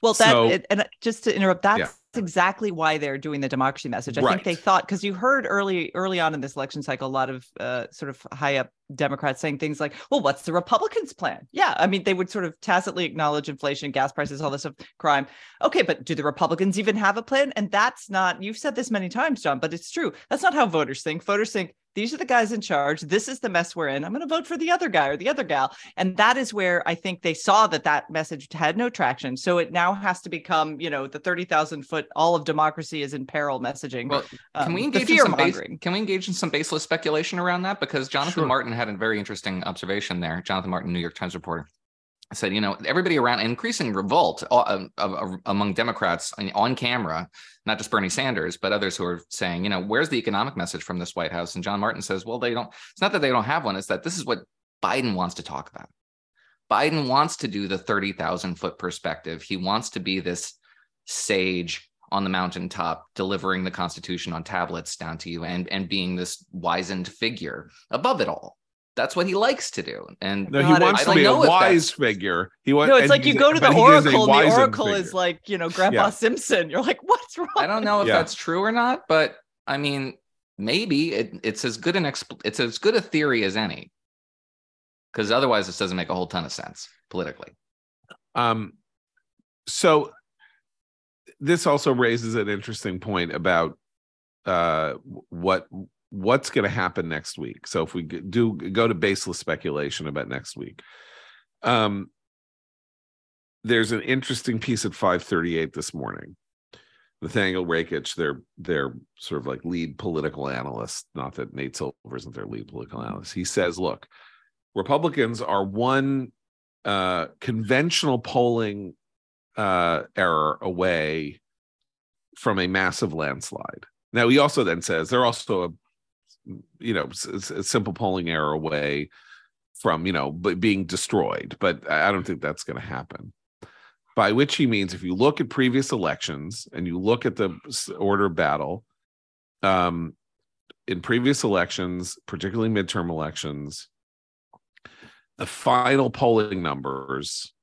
Well, that So- and just to interrupt, that's Yeah. Exactly why they're doing the democracy message. I Right. think they thought because you heard early early on in this election cycle a lot of uh, sort of high up Democrats saying things like, "Well, what's the Republicans' plan?" Yeah, I mean they would sort of tacitly acknowledge inflation, gas prices, all this stuff, crime. Okay, but do the Republicans even have a plan? And that's not. You've said this many times, John, but it's true. That's not how voters think. Voters think. These are the guys in charge. This is the mess we're in. I'm going to vote for the other guy or the other gal. And that is where I think they saw that that message had no traction. So it now has to become, you know, the 30,000 foot all of democracy is in peril messaging. Well, can Um, we the engage in some base, can we engage in some baseless speculation around that? Because Jonathan Sure. Martin had a very interesting observation there. Jonathan Martin, New York Times reporter, said, you know, everybody around increasing revolt uh, uh, among Democrats on- on camera, not just Bernie Sanders, but others who are saying, you know, where's the economic message from this White House? And John Martin says, well, they don't. It's not that they don't have one. It's that this is what Biden wants to talk about. Biden wants to do the 30,000 foot perspective. He wants to be this sage on the mountaintop delivering the constitution on tablets down to you and and being this wizened figure above it all that's what he likes to do and no, he wants I to be a wise that's- figure he wants No, it's like you go to the oracle, and the oracle is like, you know, Grandpa Yeah. Simpson. You're like, what's wrong? i don't know if Yeah. that's true or not but i mean maybe it, it's as good an expl- it's as good a theory as any because otherwise this doesn't make a whole ton of sense politically Um, so this also raises an interesting point about uh what what's going to happen next week. So if we do go to baseless speculation about next week, um, there's an interesting piece at FiveThirtyEight this morning. Nathaniel Rakich, their their sort of like lead political analyst, not that Nate Silver isn't their lead political analyst. He says, look, Republicans are one uh, conventional polling uh, error away from a massive landslide. Now, he also then says they're also a you know a simple polling error away from you know being destroyed, but I I don't think that's going to happen. By which he means, if you look at previous elections and you look at the order of battle, um, in previous elections, particularly midterm elections, the final polling numbers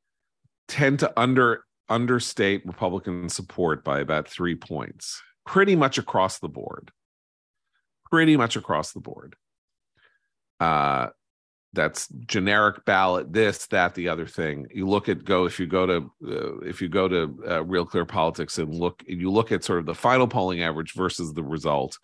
tend to under understate Republican support by about three points, pretty much across the board. Pretty much across the board. Uh, that's generic ballot this that the other thing you look at go if you go to uh, if you go to uh, real clear politics and look you look at sort of the final polling average versus the result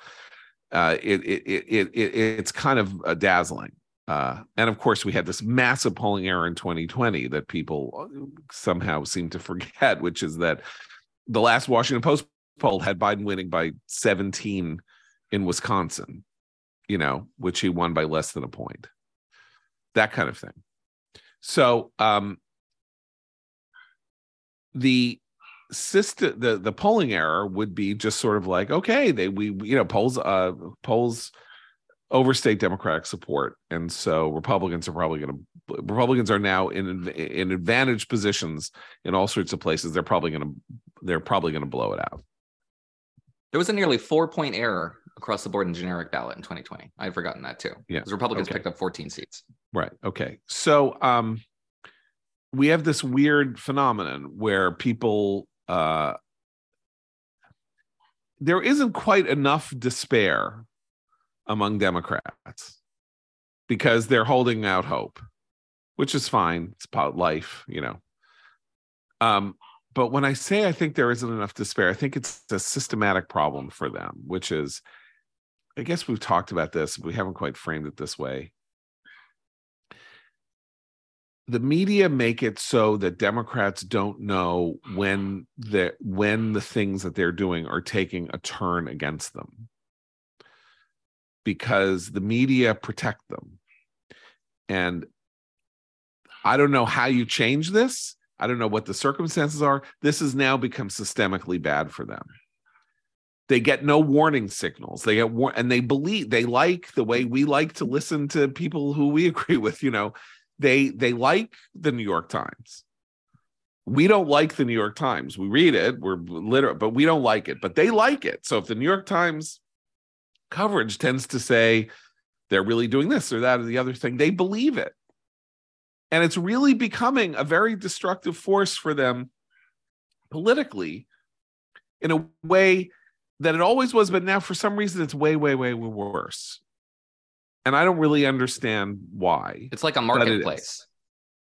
uh, it, it, it, it, it's kind of uh, dazzling uh, and of course we had this massive polling error in 2020 that people uh, somehow seem to [LAUGHS] forget which is that the last washington post poll had biden winning by 17 in wisconsin you know which he won by less than a point that kind of thing. So um, the system, the the polling error would be just sort of like, okay, they we you know polls uh polls overstate Democratic support, and so Republicans are probably going to Republicans are now in in advantage positions in all sorts of places. They're probably going to they're probably going to blow it out. There was a nearly four point error across the board in generic ballot in 2020. I'd forgotten that too. Yeah. Because Republicans Okay. picked up 14 seats. Right. Okay. So um we have this weird phenomenon where people uh there isn't quite enough despair among Democrats because they're holding out hope, which is fine. It's about life, you know. Um, but when I say I think there isn't enough despair, I think it's a systematic problem for them, which is, I guess we've talked about this, but we haven't quite framed it this way. The media make it so that Democrats don't know when the when the things that they're doing are taking a turn against them because the media protect them. And I don't know how you change this. I don't know what the circumstances are. This has now become systemically bad for them. They get no warning signals. They get war- and they believe they like the way we like to listen to people who we [LAUGHS] agree with. You know, they they like the New York Times. We don't like the New York Times. We read it. We're literate, but we don't like it. But they like it. So if the New York Times coverage tends to say they're really doing this or that or the other thing, they believe it. And it's really becoming a very destructive force for them politically in a way that it always was, but now for some reason it's way, way, way worse. And I don't really understand why. It's like a but it is. marketplace.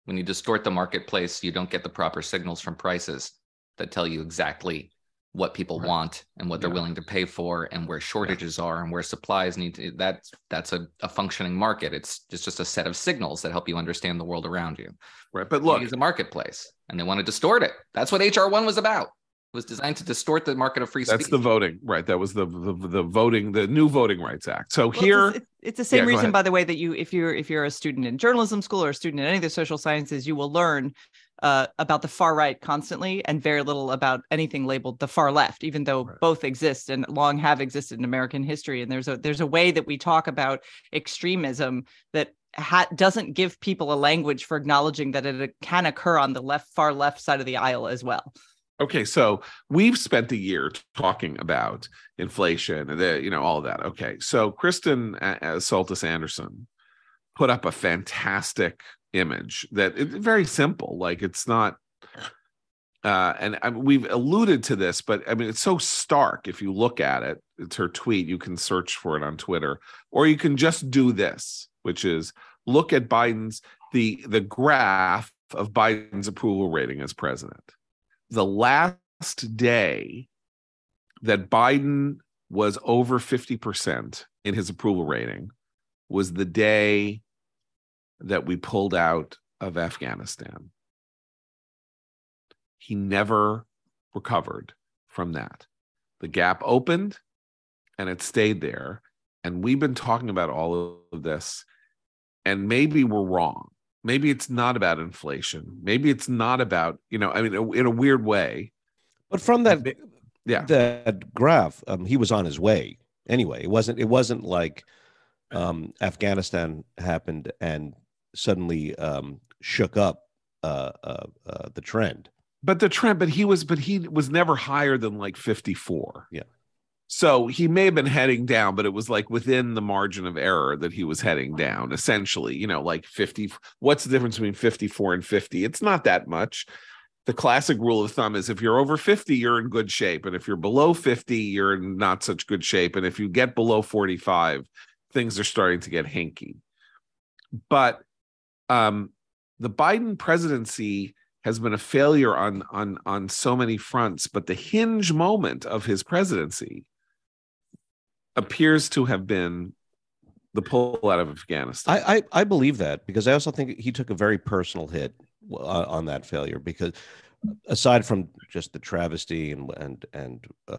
When you distort the marketplace, you don't get the proper signals from prices that tell you exactly what people want and what they're Yeah. willing to pay for and where shortages are and where supplies need to that's that's a, a functioning market. It's just, just a set of signals that help you understand the world around you. Right. But look, it's a marketplace and they want to distort it. That's what HR one was about. It was designed to distort the market of free speech. That's the voting, right? That was the, the the voting, the new Voting Rights Act. So Well, here, it's, it's the same Yeah, reason, by the way, that you, if you're if you're a student in journalism school or a student in any of the social sciences, you will learn uh, about the far right constantly and very little about anything labeled the far left, even though both exist and long have existed in American history. And there's a there's a way that we talk about extremism that ha- doesn't give people a language for acknowledging that it can occur on the left far left side of the aisle as well. Okay, so we've spent a year talking about inflation and the, you know all of that. Okay, so Kristen uh, Soltis Anderson put up a fantastic image that it's very simple. Like it's not, uh, and I, we've alluded to this, but I mean it's so stark. If you look at it, it's her tweet. You can search for it on Twitter, or you can just do this, which is look at Biden's the the graph of Biden's approval rating as president the last day that Biden was over 50% in his approval rating was the day that we pulled out of Afghanistan. He never recovered from that. The gap opened and it stayed there. And we've been talking about all of this, and maybe we're wrong maybe it's not about inflation maybe it's not about you know i mean in a weird way But from that, yeah, that graph, um, he was on his way anyway. It wasn't. It wasn't like um, Afghanistan happened and suddenly um, shook up uh, uh, uh, the trend. but the trend but he was but he was never higher than like 54 Yeah. So he may have been heading down, but it was like within the margin of error that he was heading down, essentially, you know, like 50. What's the difference between 54 and 50? It's not that much. The classic rule of thumb is if you're over 50, you're in good shape. And if you're below 50, you're in not such good shape. And if you get below 45, things are starting to get hinky. But um, the Biden presidency has been a failure on on on so many fronts but the hinge moment of his presidency appears to have been the pull out of Afghanistan. I, I, I believe that because I also think he took a very personal hit uh, on that failure because aside from just the travesty and and and uh,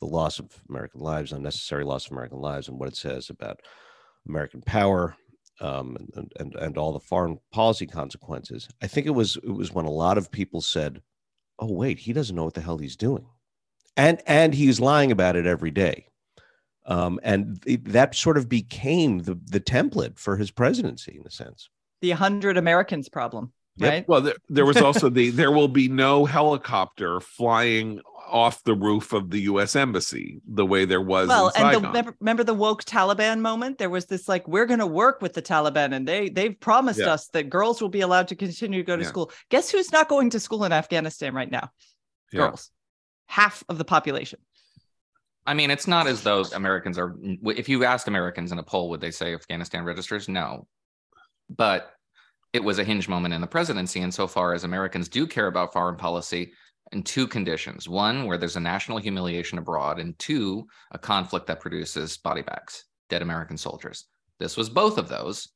the loss of American lives, unnecessary loss of American lives, and what it says about American power um, and, and and all the foreign policy consequences. I think it was it was when a lot of people said, "Oh wait, he doesn't know what the hell he's doing," and and he's lying about it every day. Um, and it, that sort of became the the template for his presidency in a sense. The hundred Americans problem, Yep. right? Well, there, there was also the there will be no helicopter flying off the roof of the U.S. embassy the way there was. well in and the, remember, remember the woke taliban moment there was this like we're going to work with the taliban and they they've promised Yeah. us that girls will be allowed to continue to go to Yeah. school guess who's not going to school in afghanistan right now Yeah. girls half of the population I mean, it's not as though Americans are. If you asked Americans in a poll, would they say Afghanistan registers? No. But it was a hinge moment in the presidency. And so far as Americans do care about foreign policy in two conditions one, where there's a national humiliation abroad, and two, a conflict that produces body bags, dead American soldiers. This was both of those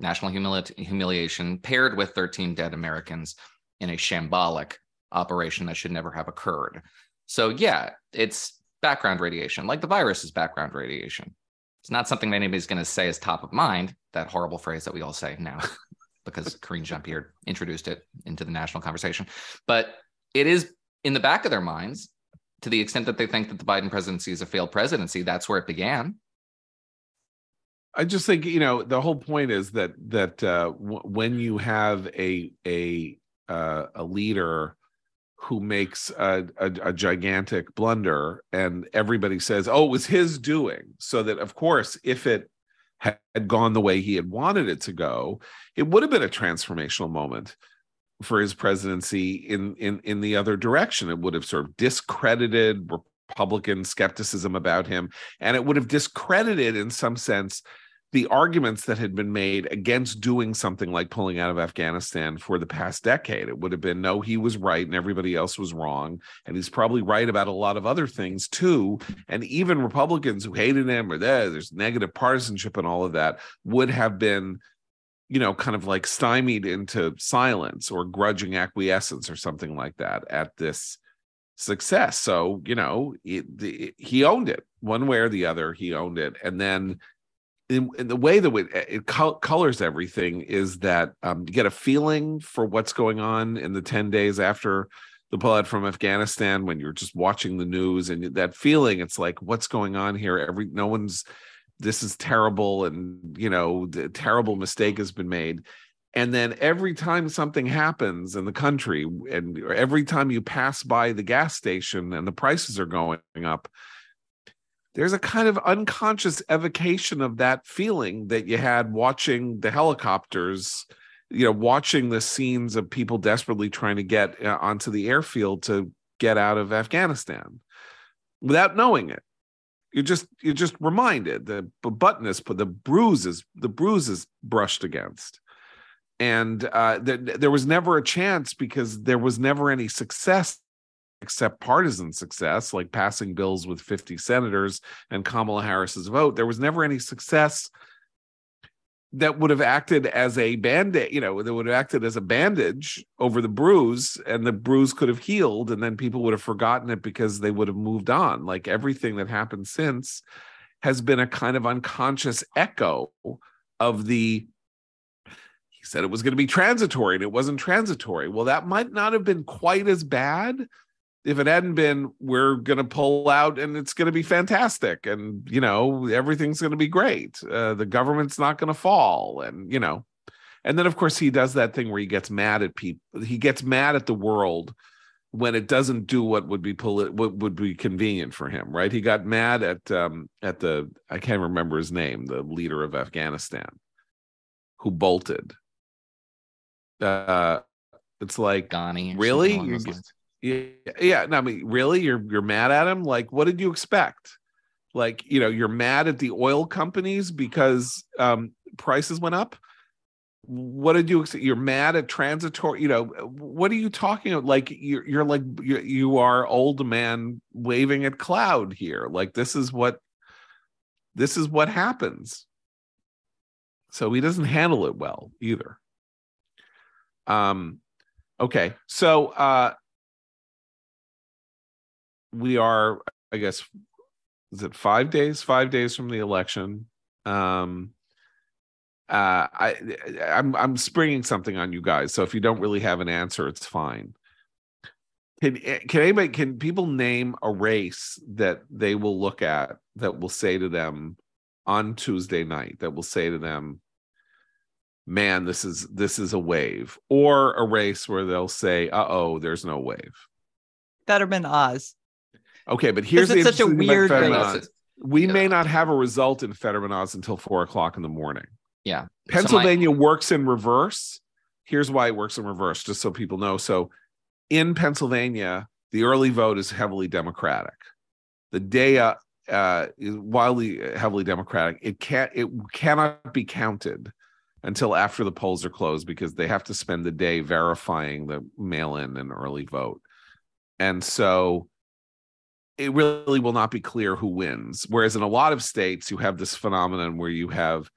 national humili- humiliation paired with 13 dead Americans in a shambolic operation that should never have occurred. So, yeah, it's background radiation, like the virus is background radiation. It's not something that anybody's going to say is top of mind, that horrible phrase that we all say now, [LAUGHS] because Karine Jean Pierre introduced it into the national conversation. But it is in the back of their minds to the extent that they think that the Biden presidency is a failed presidency. That's where it began. I just think you know the whole point is that that uh, w- when you have a a uh, a leader who makes a, a, a gigantic blunder and everybody says, "Oh, it was his doing," so that of course, if it had gone the way he had wanted it to go, it would have been a transformational moment for his presidency in in in the other direction. It would have sort of discredited Republican skepticism about him, and it would have discredited, in some sense, the arguments that had been made against doing something like pulling out of Afghanistan for the past decade. It would have been no, he was right and everybody else was wrong. And he's probably right about a lot of other things too. And even Republicans who hated him or there, there's negative partisanship and all of that would have been, you know, kind of like stymied into silence or grudging acquiescence or something like that at this success. So, you know, it, the, he owned it one way or the other. He owned it. And then in, in the way that it, it col- colors everything is that um, you get a feeling for what's going on in the 10 days after the pullout from Afghanistan when you're just watching the news and that feeling it's like what's going on here every no one's this is terrible and you know the terrible mistake has been made. And then every time something happens in the country and every time you pass by the gas station and the prices are going up there's a kind of unconscious evocation of that feeling that you had watching the helicopters you know watching the scenes of people desperately trying to get uh, onto the airfield to get out of afghanistan without knowing it you're just you're just reminded the button is put the bruises the bruises brushed against and uh, th- there was never a chance because there was never any success except partisan success, like passing bills with 50 senators and Kamala Harris's vote. There was never any success that would have acted as a band-aid, you know, that would have acted as a bandage over the bruise, and the bruise could have healed, and then people would have forgotten it because they would have moved on. Like everything that happened since has been a kind of unconscious echo of the he said it was going to be transitory and it wasn't transitory. Well, that might not have been quite as bad if it hadn't been we're going to pull out and it's going to be fantastic and you know everything's going to be great uh, the government's not going to fall and you know and then of course he does that thing where he gets mad at people he gets mad at the world when it doesn't do what would be polit- what would be convenient for him, right? He got mad at um at the I can't remember his name, the leader of Afghanistan, who bolted. Uh, it's like Ghani. really yeah yeah no i mean really? You're you're mad at him? Like what did you expect? Like you know you're mad at the oil companies because um prices went up? What did you ex- you're mad at transitory you know what are you talking about? Like you're, you're like you you are old man waving at cloud here. Like this is what this is what happens. So he doesn't handle it well either. Um okay so uh we are i guess is it five days five days from the election? Um uh i i'm i'm springing something on you guys. So if you don't really have an answer it's fine. Can can anybody can people name a race that they will look at that will say to them on tuesday night that will say to them man this is this is a wave or a race where they'll say uh-oh there's no wave. Fetterman Oz. Okay, but here's the such a thing weird. Oz. We may not have a result in Fetterman Oz until four o'clock in the morning. Yeah. So my- Pennsylvania works in reverse. Here's why it works in reverse, just so people know. So in Pennsylvania, the early vote is heavily Democratic. The day uh, uh, is wildly heavily Democratic. It can't it cannot be counted until after the polls are closed because they have to spend the day verifying the mail-in and early vote. And so it really will not be clear who wins. Whereas in a lot of states, you have this phenomenon where you have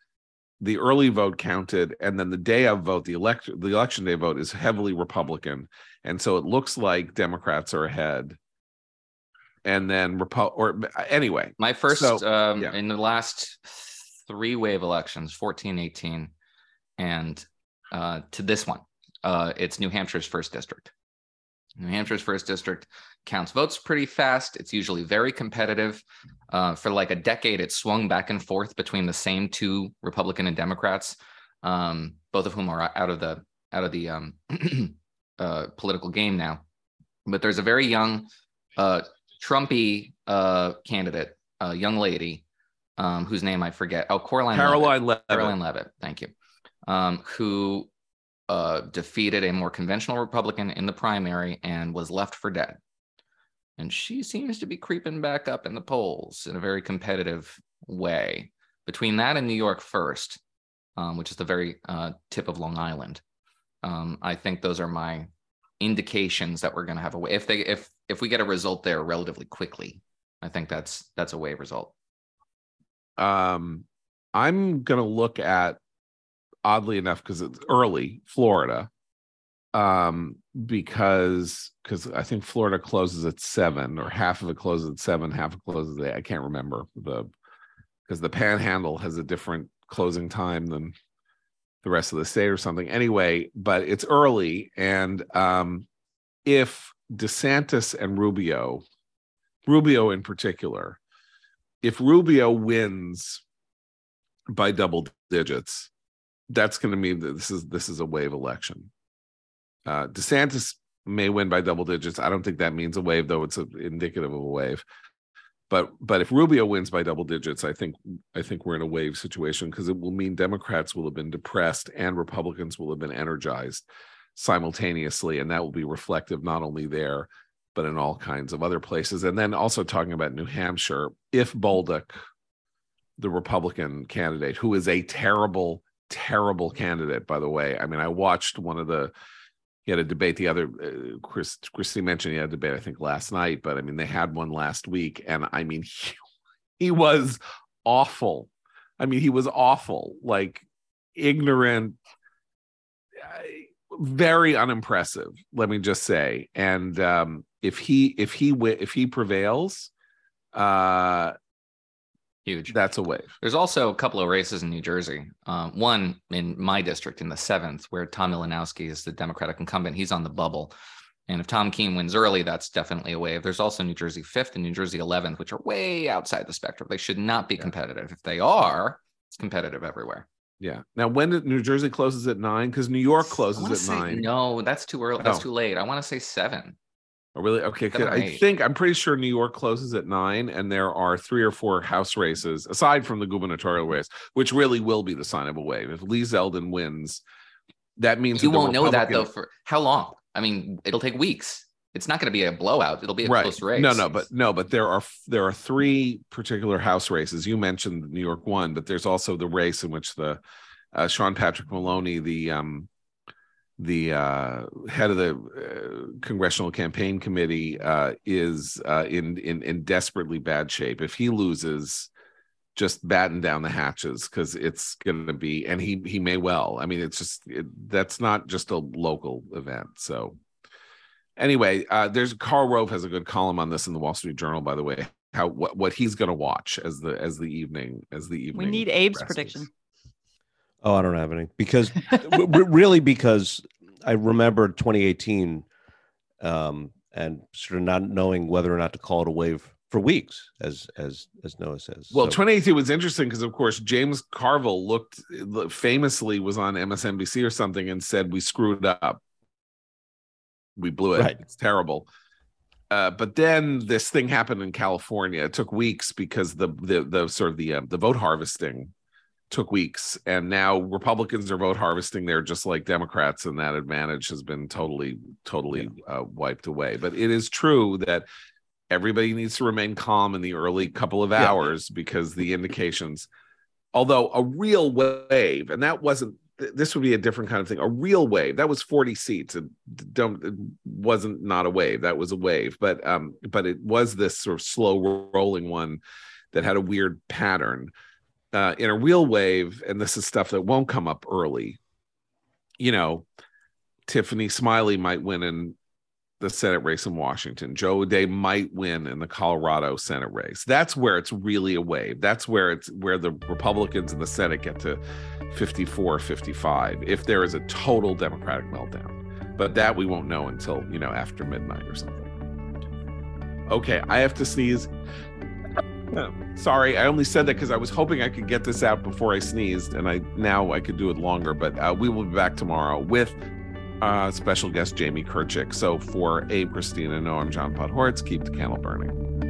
the early vote counted, and then the day of vote, the elect the election day vote is heavily Republican, and so it looks like Democrats are ahead. And then Repu- or anyway, My first so, um, yeah. in the last three wave elections, 14, 18, and uh, to this one, uh, it's New Hampshire's first district. New Hampshire's first district counts votes pretty fast. It's usually very competitive. Uh, for like a decade, it swung back and forth between the same two Republican and Democrats, um, both of whom are out of the out of the um, [CLEARS THROAT] uh, political game now. But there's a very young uh, Trumpy uh, candidate, a young lady, um, whose name I forget. Oh, Coraline Karoline Leavitt. Leavitt. Karoline Leavitt. Thank you. Um, who uh, defeated a more conventional Republican in the primary and was left for dead. And she seems to be creeping back up in the polls in a very competitive way. Between that and New York first, um, which is the very uh, tip of Long Island, um, I think those are my indications that we're going to have a way. If they if if we get a result there relatively quickly, I think that's that's a wave result. um, I'm gonna look at oddly enough because it's early Florida, um, because because I think Florida closes at seven or half of it closes at seven, half it closes at eight. I can't remember the because the Panhandle has a different closing time than the rest of the state or something. Anyway, but it's early, and um, if DeSantis and Rubio, Rubio in particular, if Rubio wins by double digits, that's going to mean that this is this is a wave election. Uh, DeSantis may win by double digits. I don't think that means a wave, though it's a, indicative of a wave. But but if Rubio wins by double digits, I think I think we're in a wave situation because it will mean Democrats will have been depressed and Republicans will have been energized simultaneously, and that will be reflective not only there but in all kinds of other places. And then also talking about New Hampshire, if Bolduc, the Republican candidate, who is a terrible, terrible candidate, by the way. I mean, I watched one of the he had a debate the other uh, Chris Christie mentioned he had a debate I think last night, but I mean they had one last week, and I mean [LAUGHS] he, he was awful. I mean he was awful, like ignorant, uh, very unimpressive. Let me just say, and um, if he if he if he prevails, uh, huge. That's a wave. There's also a couple of races in New Jersey. Um, one in my district in the seventh, where Tom Malinowski is the Democratic incumbent. He's on the bubble. And if Tom Kean wins early, that's definitely a wave. There's also New Jersey fifth and New Jersey 11th, which are way outside the spectrum. They should not be competitive. If they are, it's competitive everywhere. Yeah. Now, when did New Jersey closes at nine? Because New York closes at nine. No, that's too early. That's Oh. too late. I want to say seven. Oh, really? Okay. Seven I think I'm pretty sure New York closes at nine, and there are three or four House races aside from the gubernatorial race, which really will be the sign of a wave. If Lee Zeldin wins, that means You that won't know that though for how long? I mean, it'll take weeks. It's not going to be a blowout. It'll be a right. close race. No, no, but no, but there are there are three particular House races. You mentioned New York one, but there's also the race in which the uh, Sean Patrick Maloney, the um, the uh, head of the uh, congressional campaign committee, uh, is uh, in in in desperately bad shape. If he loses, just batten down the hatches because it's going to be, and he he may well. I mean, it's just it, that's not just a local event, so anyway, uh, there's Karl Rove has a good column on this in the Wall Street Journal, by the way. How what, what he's going to watch as the as the evening as the evening. We need Abe's progresses. prediction. Oh, I don't have any because [LAUGHS] w- w- really because I remember 2018 um, and sort of not knowing whether or not to call it a wave for weeks, as as as Noah says. Well, So- 2018 was interesting because, of course, James Carville looked famously was on MSNBC or something and said we screwed up, we blew it. Right. It's terrible. Uh, but then this thing happened in California. It took weeks because the the the sort of the uh, the vote harvesting took weeks, and now Republicans are vote harvesting there just like Democrats, and that advantage has been totally totally uh, wiped away. But it is true that everybody needs to remain calm in the early couple of Yeah. hours because the indications although a real wave and that wasn't this would be a different kind of thing a real wave that was 40 seats it don't it wasn't not a wave that was a wave but um but it was this sort of slow rolling one that had a weird pattern uh in a real wave and this is stuff that won't come up early you know tiffany smiley might win in the Senate race in Washington. Joe O'Dea might win in the Colorado Senate race. That's where it's really a wave. That's where it's where the Republicans in the Senate get to 54, 55 if there is a total Democratic meltdown. But that we won't know until, you know, after midnight or something. Okay, I have to sneeze. [LAUGHS] Sorry, I only said that because I was hoping I could get this out before I sneezed, and I now I could do it longer. But uh, we will be back tomorrow with uh, special guest Jamie Kirchick. So for Abe, Christina, Noah, I'm John Podhoretz. Keep the candle burning.